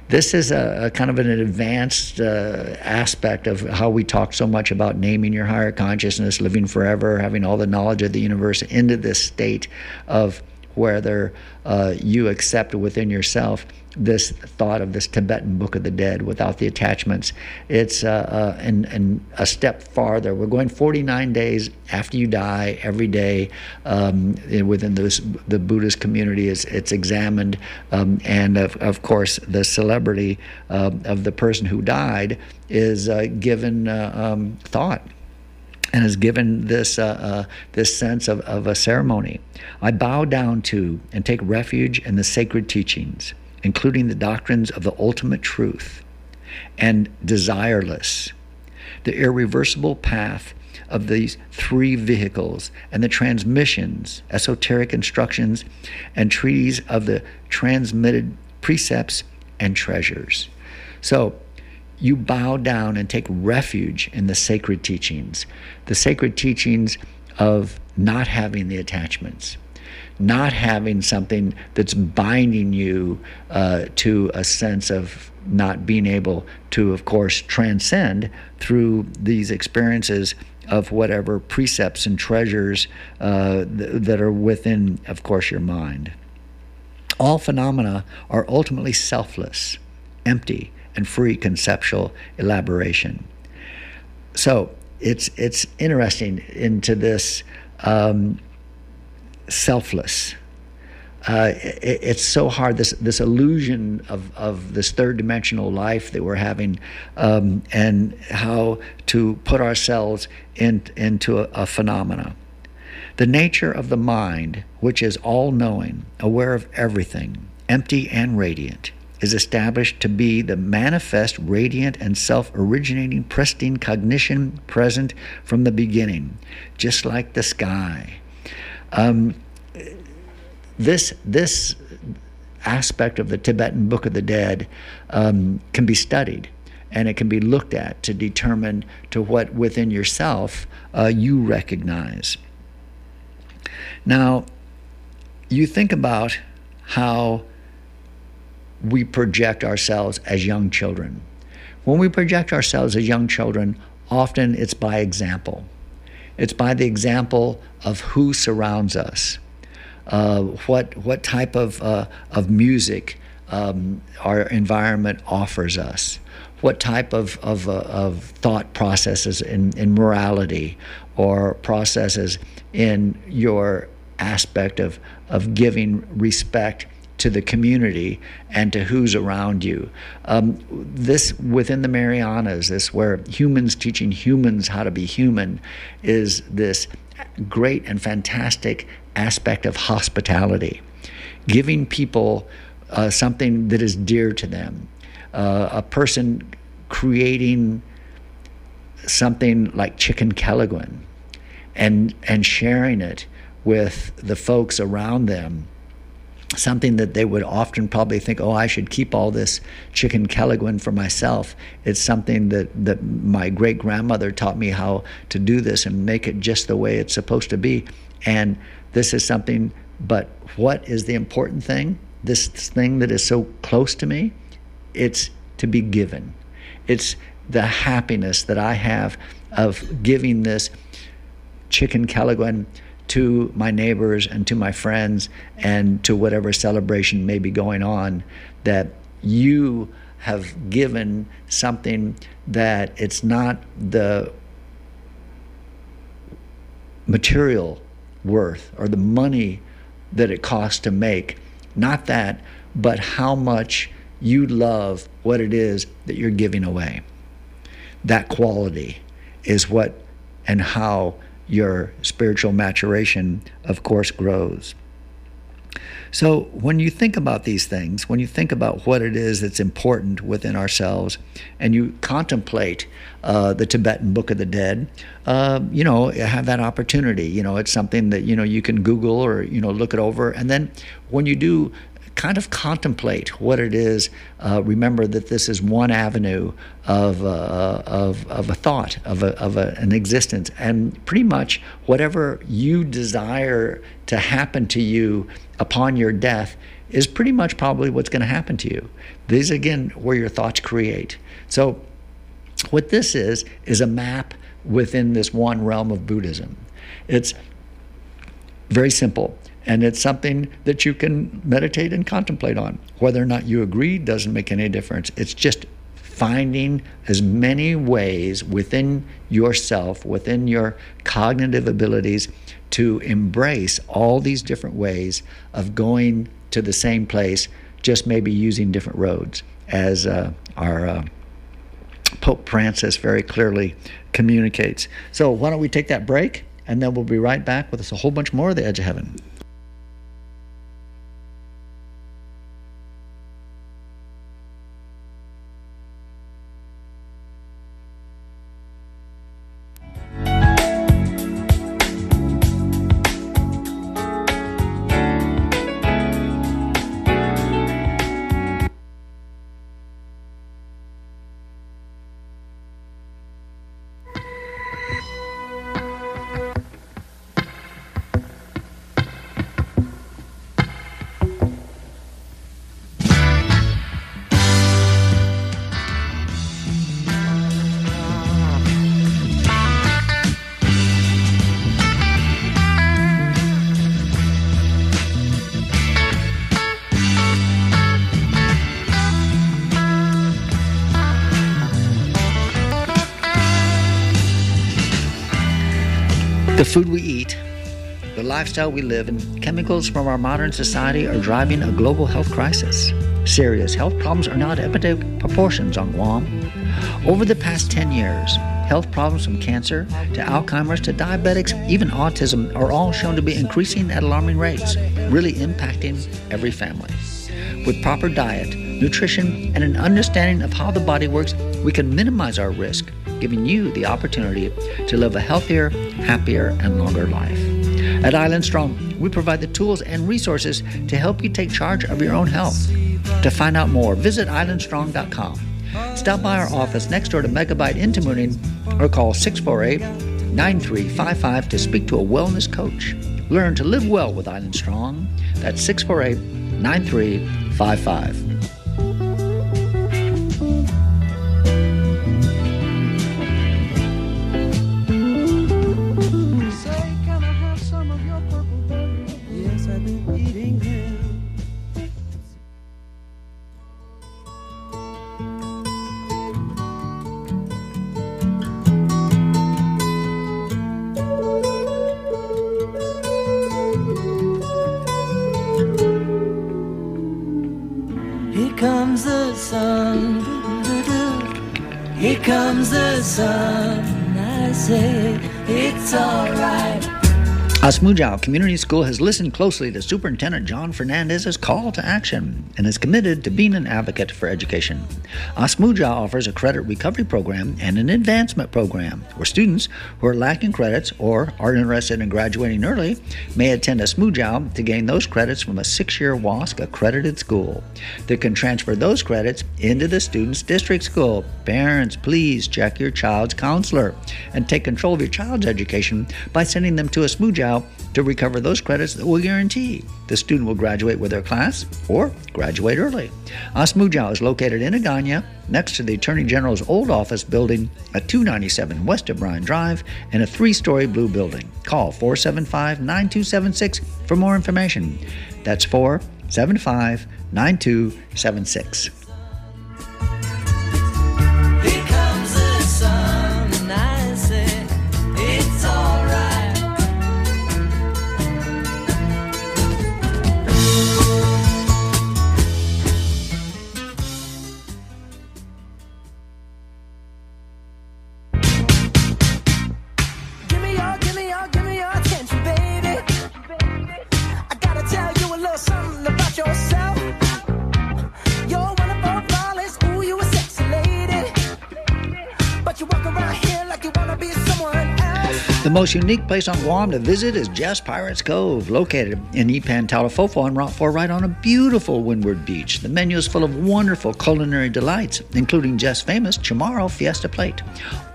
This is a, a kind of an advanced uh, aspect of how we talk so much about naming your higher consciousness, living forever, having all the knowledge of the universe into this state of whether uh, you accept within yourself this thought of this Tibetan Book of the Dead without the attachments. It's uh, uh, and, and a step farther. We're going 49 days after you die every day um, within this, the Buddhist community. Is it's examined, um, and of, of course the celebrity uh, of the person who died is uh, given uh, um, thought and is given this uh, uh, this sense of, of a ceremony. I bow down to and take refuge in the sacred teachings, including the doctrines of the ultimate truth and desireless, the irreversible path of these three vehicles and the transmissions, esoteric instructions, and treaties of the transmitted precepts and treasures. So you bow down and take refuge in the sacred teachings, the sacred teachings of not having the attachments, not having something that's binding you uh, to a sense of not being able to, of course, transcend through these experiences of whatever precepts and treasures uh, th- that are within, of course, your mind. All phenomena are ultimately selfless, empty, and free conceptual elaboration. So it's it's interesting into this um, selfless. Uh, it, it's so hard this this illusion of, of this third dimensional life that we're having, um, and how to put ourselves in, into a, a phenomena. The nature of the mind, which is all knowing, aware of everything, empty and radiant, is established to be the manifest, radiant, and self originating, pristine cognition present from the beginning, just like the sky. Um, this, this aspect of the Tibetan Book of the Dead um, can be studied and it can be looked at to determine to what within yourself uh, you recognize. Now, you think about how we project ourselves as young children. When we project ourselves as young children, often it's by example. It's by the example of who surrounds us, uh, what what type of uh, of music um, our environment offers us, what type of of, uh, of thought processes in, in morality or processes in your aspect of of giving respect to the community and to who's around you. Um, this within the Marianas, this where humans teaching humans how to be human, is this great and fantastic aspect of hospitality, giving people uh, something that is dear to them. Uh, a person creating something like chicken kelaguen and and sharing it with the folks around them something that they would often probably think, oh, I should keep all this chicken kelaguen for myself. It's something that, that my great grandmother taught me how to do this and make it just the way it's supposed to be. And this is something, but what is the important thing? This thing that is so close to me? It's to be given. It's the happiness that I have of giving this chicken kelaguen to my neighbors and to my friends and to whatever celebration may be going on that you have given something that it's not the material worth or the money that it costs to make. Not that but how much you love what it is that you're giving away. That quality is what and how your spiritual maturation, of course, grows. So, when you think about these things, when you think about what it is that's important within ourselves, and you contemplate uh, the Tibetan Book of the Dead, uh, you know, have that opportunity. You know, it's something that you know you can Google or you know look it over, and then when you do kind of contemplate what it is. Uh, remember that this is one avenue of, uh, of, of a thought, of, a, of a, an existence. And pretty much whatever you desire to happen to you upon your death is pretty much probably what's going to happen to you. These, again, where your thoughts create. So, what this is, is a map within this one realm of Buddhism. It's very simple. And it's something that you can meditate and contemplate on. Whether or not you agree doesn't make any difference. It's just finding as many ways within yourself, within your cognitive abilities, to embrace all these different ways of going to the same place, just maybe using different roads, as uh, our uh, Pope Francis very clearly communicates. So, why don't we take that break? And then we'll be right back with us a whole bunch more of the Edge of Heaven. Food we eat, the lifestyle we live, and chemicals from our modern society are driving a global health crisis. Serious health problems are now at epidemic proportions on Guam. Over the past 10 years, health problems from cancer to Alzheimer's to diabetics, even autism, are all shown to be increasing at alarming rates, really impacting every family. With proper diet, nutrition, and an understanding of how the body works, we can minimize our risk, giving you the opportunity to live a healthier, happier, and longer life. At Island Strong, we provide the tools and resources to help you take charge of your own health. To find out more, visit islandstrong.com. Stop by our office next door to Megabyte in Tamuning or call 648 9355 to speak to a wellness coach. Learn to live well with Island Strong. That's 648 9355. Asmuyao Community School has listened closely to Superintendent Jon Fernandez's call to action and is committed to being an advocate for education. Asmuyao offers a credit recovery program and an advancement program where students who are lacking credits or are interested in graduating early may attend Asmuyao to gain those credits from a six-year WASC accredited school. They can transfer those credits into the student's district school. Parents, please check your child's counselor and take control of your child's education by sending them to Asmuyao to recover those credits that will guarantee the student will graduate with their class or graduate early. Asmuyao is located in Agana, next to the Attorney General's old office building at 297 West O'Brien Drive in a three story blue building. Call 475 9276 for more information. That's 475 9276. Most unique place on Guam to visit is Jeff's Pirates Cove, located in Ipan Talafofo on Route 4, right on a beautiful windward beach. The menu is full of wonderful culinary delights, including Jeff's famous Chamorro Fiesta Plate.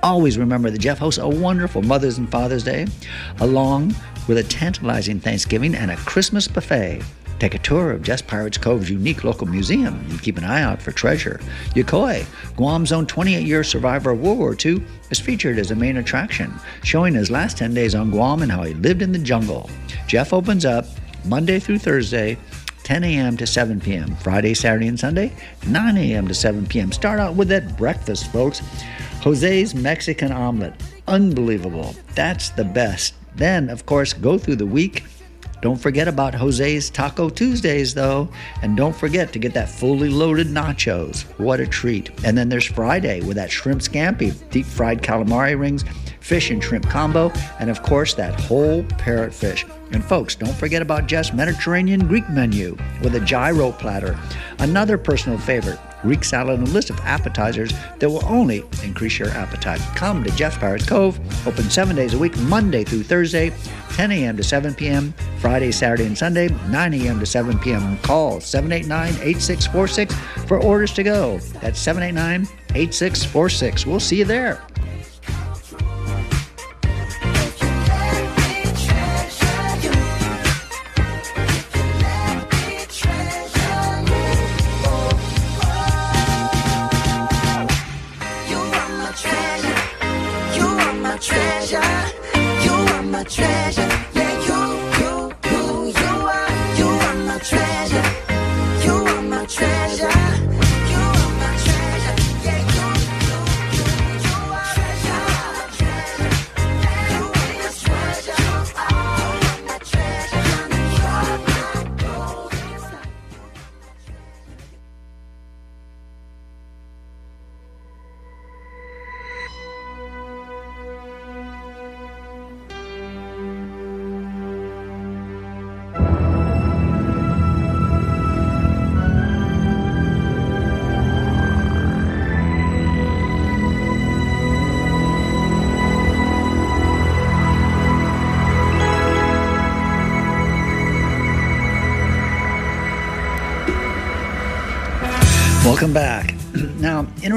Always remember that Jeff hosts a wonderful Mother's and Father's Day, along with a tantalizing Thanksgiving and a Christmas buffet. Take a tour of Jeff's Pirates Cove's unique local museum and keep an eye out for treasure. Yokoi, Guam's own 28 year survivor of World War II, is featured as a main attraction, showing his last 10 days on Guam and how he lived in the jungle. Jeff opens up Monday through Thursday, 10 a.m. to 7 p.m. Friday, Saturday, and Sunday, 9 a.m. to 7 p.m. Start out with that breakfast, folks. Jose's Mexican omelet. Unbelievable. That's the best. Then, of course, go through the week. Don't forget about Jose's Taco Tuesdays, though. And don't forget to get that fully loaded nachos. What a treat. And then there's Friday with that shrimp scampi, deep fried calamari rings, fish and shrimp combo, and of course, that whole parrotfish. And folks, don't forget about Jeff's Mediterranean Greek menu with a gyro platter, another personal favorite. Greek salad, and a list of appetizers that will only increase your appetite. Come to Jeff's Pirates Cove, open seven days a week, Monday through Thursday, 10 a.m. to 7 p.m., Friday, Saturday, and Sunday, 9 a.m. to 7 p.m. Call 789 8646 for orders to go. That's 789 8646. We'll see you there.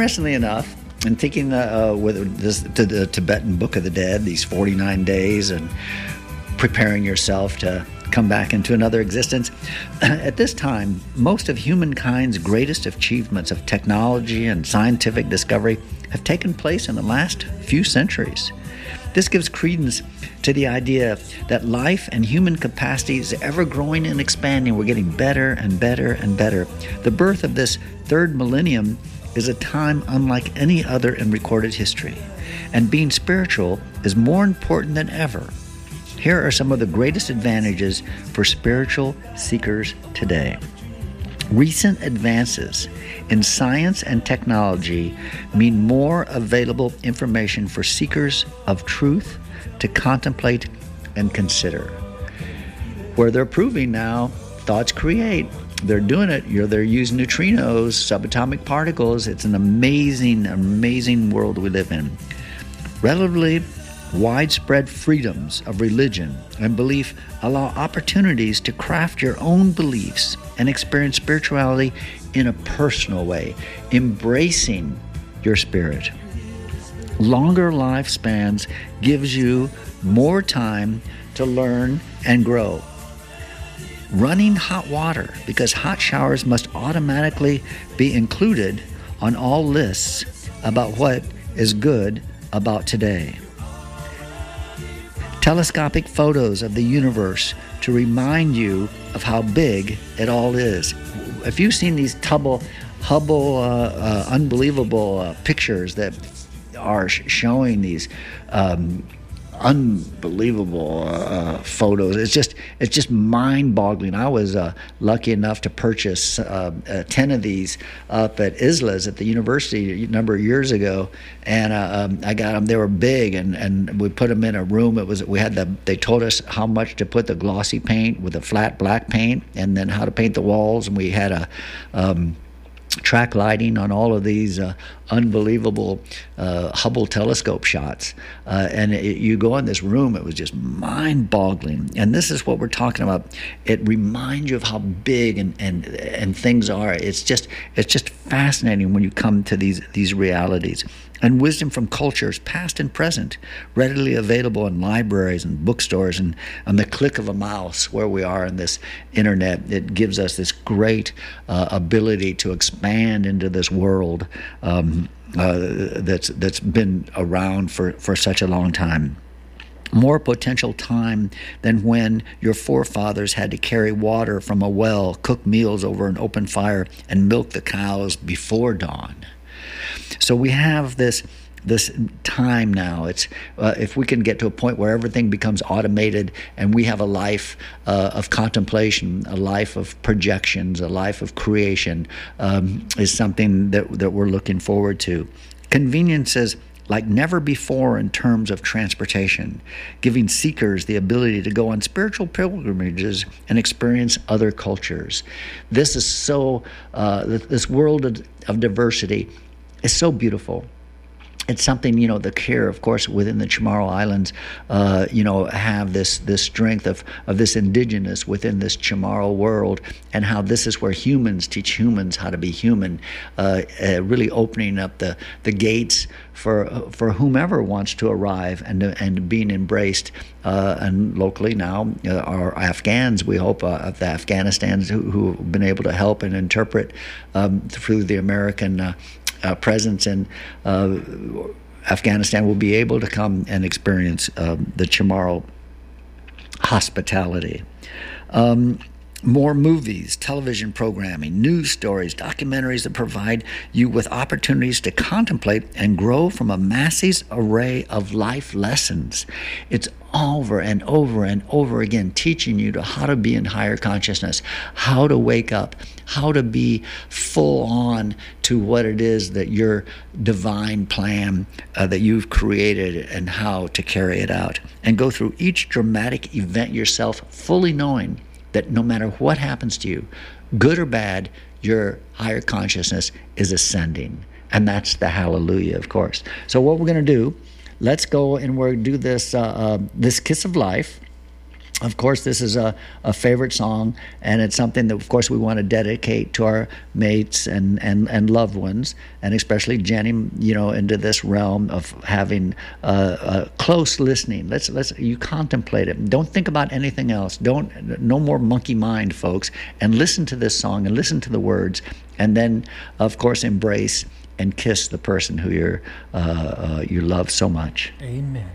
Interestingly enough, and thinking uh, uh, with this to the Tibetan Book of the Dead, these 49 days, and preparing yourself to come back into another existence, at this time, most of humankind's greatest achievements of technology and scientific discovery have taken place in the last few centuries. This gives credence to the idea that life and human capacity is ever growing and expanding. We're getting better and better and better. The birth of this third millennium is a time unlike any other in recorded history. And being spiritual is more important than ever. Here are some of the greatest advantages for spiritual seekers today. Recent advances in science and technology mean more available information for seekers of truth to contemplate and consider. Where they're proving now, thoughts create. They're doing it. You're, they're using neutrinos, subatomic particles. It's an amazing, amazing world we live in. Relatively widespread freedoms of religion and belief allow opportunities to craft your own beliefs and experience spirituality in a personal way, embracing your spirit. Longer lifespans gives you more time to learn and grow. Running hot water because hot showers must automatically be included on all lists about what is good about today telescopic photos of the universe to remind you of how big it all is. If you've seen these Hubble, Hubble, uh, uh, unbelievable uh, pictures that are showing these um, unbelievable uh, uh, photos, it's just it's just mind-boggling. I was uh, lucky enough to purchase uh, uh, ten of these up at Islas at the university a number of years ago, and um, I got them. They were big, and, and we put them in a room. It was we had the they told us how much to put the glossy paint with the flat black paint, and then how to paint the walls, and we had a um, track lighting on all of these uh, unbelievable uh, Hubble telescope shots. Uh, and it, you go in this room, it was just mind boggling. And this is what we're talking about. It reminds you of how big and, and, and things are. It's just, it's just fascinating when you come to these, these realities. And wisdom from cultures, past and present, readily available in libraries and bookstores, and on the click of a mouse, where we are in this internet, it gives us this great uh, ability to expand into this world um, uh, that's that's been around for, for such a long time more potential time than when your forefathers had to carry water from a well, cook meals over an open fire, and milk the cows before dawn. So we have this this time now. It's uh, if we can get to a point where everything becomes automated and we have a life uh, of contemplation, a life of projections, a life of creation, um, is something that that we're looking forward to. Conveniences like never before in terms of transportation, giving seekers the ability to go on spiritual pilgrimages and experience other cultures. This is so, uh, this world of, of diversity is so beautiful. It's something you know the care of course within the chamorro islands uh, you know have this this strength of of this indigenous within this chamorro world and how this is where humans teach humans how to be human uh, uh, really opening up the the gates for for whomever wants to arrive and and being embraced uh, and locally now uh, our Afghans we hope uh, of the Afghanistans who, who have been able to help and interpret um, through the American uh, presence in uh, Afghanistan will be able to come and experience um, the Chamorro hospitality. Um, more movies, television programming, news stories, documentaries that provide you with opportunities to contemplate and grow from a massive array of life lessons. It's over and over and over again teaching you to how to be in higher consciousness, how to wake up, how to be full on to what it is that your divine plan uh, that you've created and how to carry it out. And go through each dramatic event yourself, fully knowing that no matter what happens to you, good or bad, your higher consciousness is ascending. And that's the hallelujah, of course. So, what we're going to do, let's go and we're do this, uh, uh, this kiss of life of course, this is a, a favorite song, and it's something that, of course, we want to dedicate to our mates and, and, and loved ones, and especially Jenny, you know, into this realm of having uh, uh, close listening. Let's let's you contemplate it. Don't think about anything else. Don't no more monkey mind, folks, and listen to this song and listen to the words, and then, of course, embrace and kiss the person who you're uh, uh you love so much.
Amen.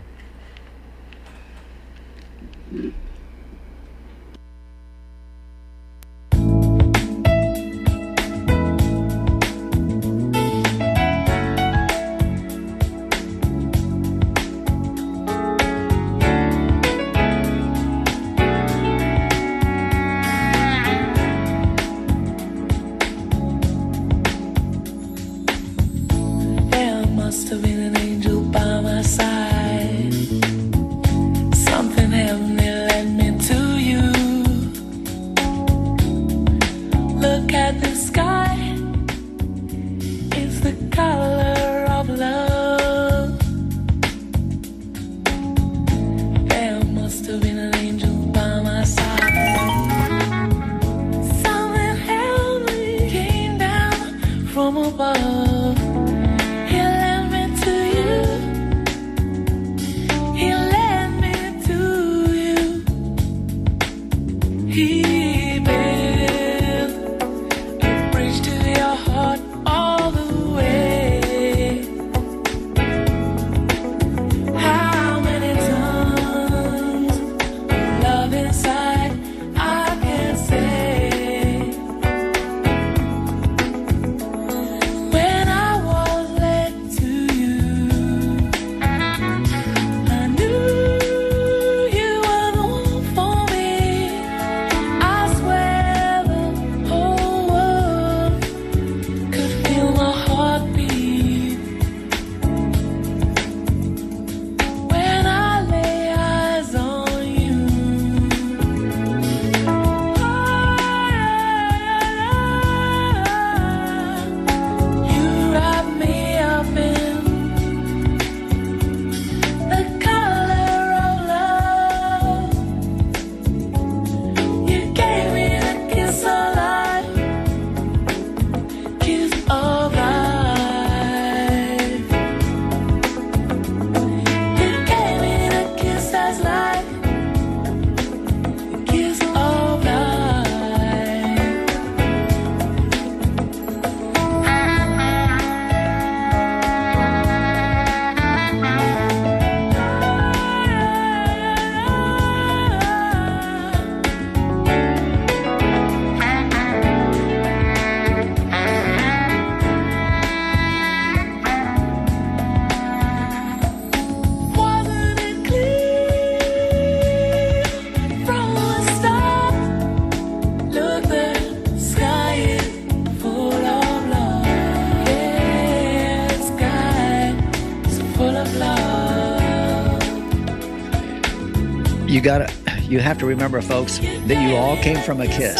Gotta, you have to remember, folks, that you all came from a kiss.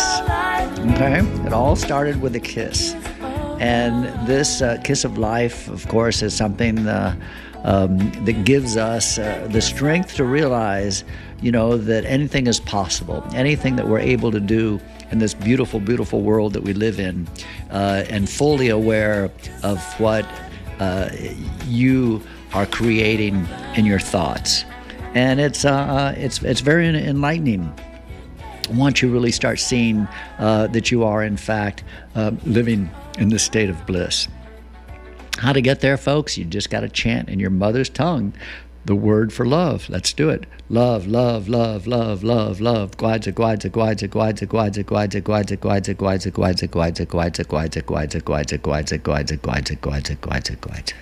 Okay, it all started with a kiss, and this uh, kiss of life, of course, is something uh, um, that gives us uh, the strength to realize, you know, that anything is possible. Anything that we're able to do in this beautiful, beautiful world that we live in, uh, and fully aware of what uh, you are creating in your thoughts, and it's uh, it's it's very enlightening once you really start seeing uh, that you are, in fact, uh, living in this state of bliss. How to get there, folks? You just got to chant in your mother's tongue the word for love. Let's do it. Love, love, love, love, love, love. Guaidza, guaidza, guaidza, guaidza, guaidza, guaidza, guaidza, guaidza, guaidza, guaidza, guaidza, guaidza, guaidza, guaidza, guaidza, guaidza, guaidza, guaidza, guaidza, guaidza.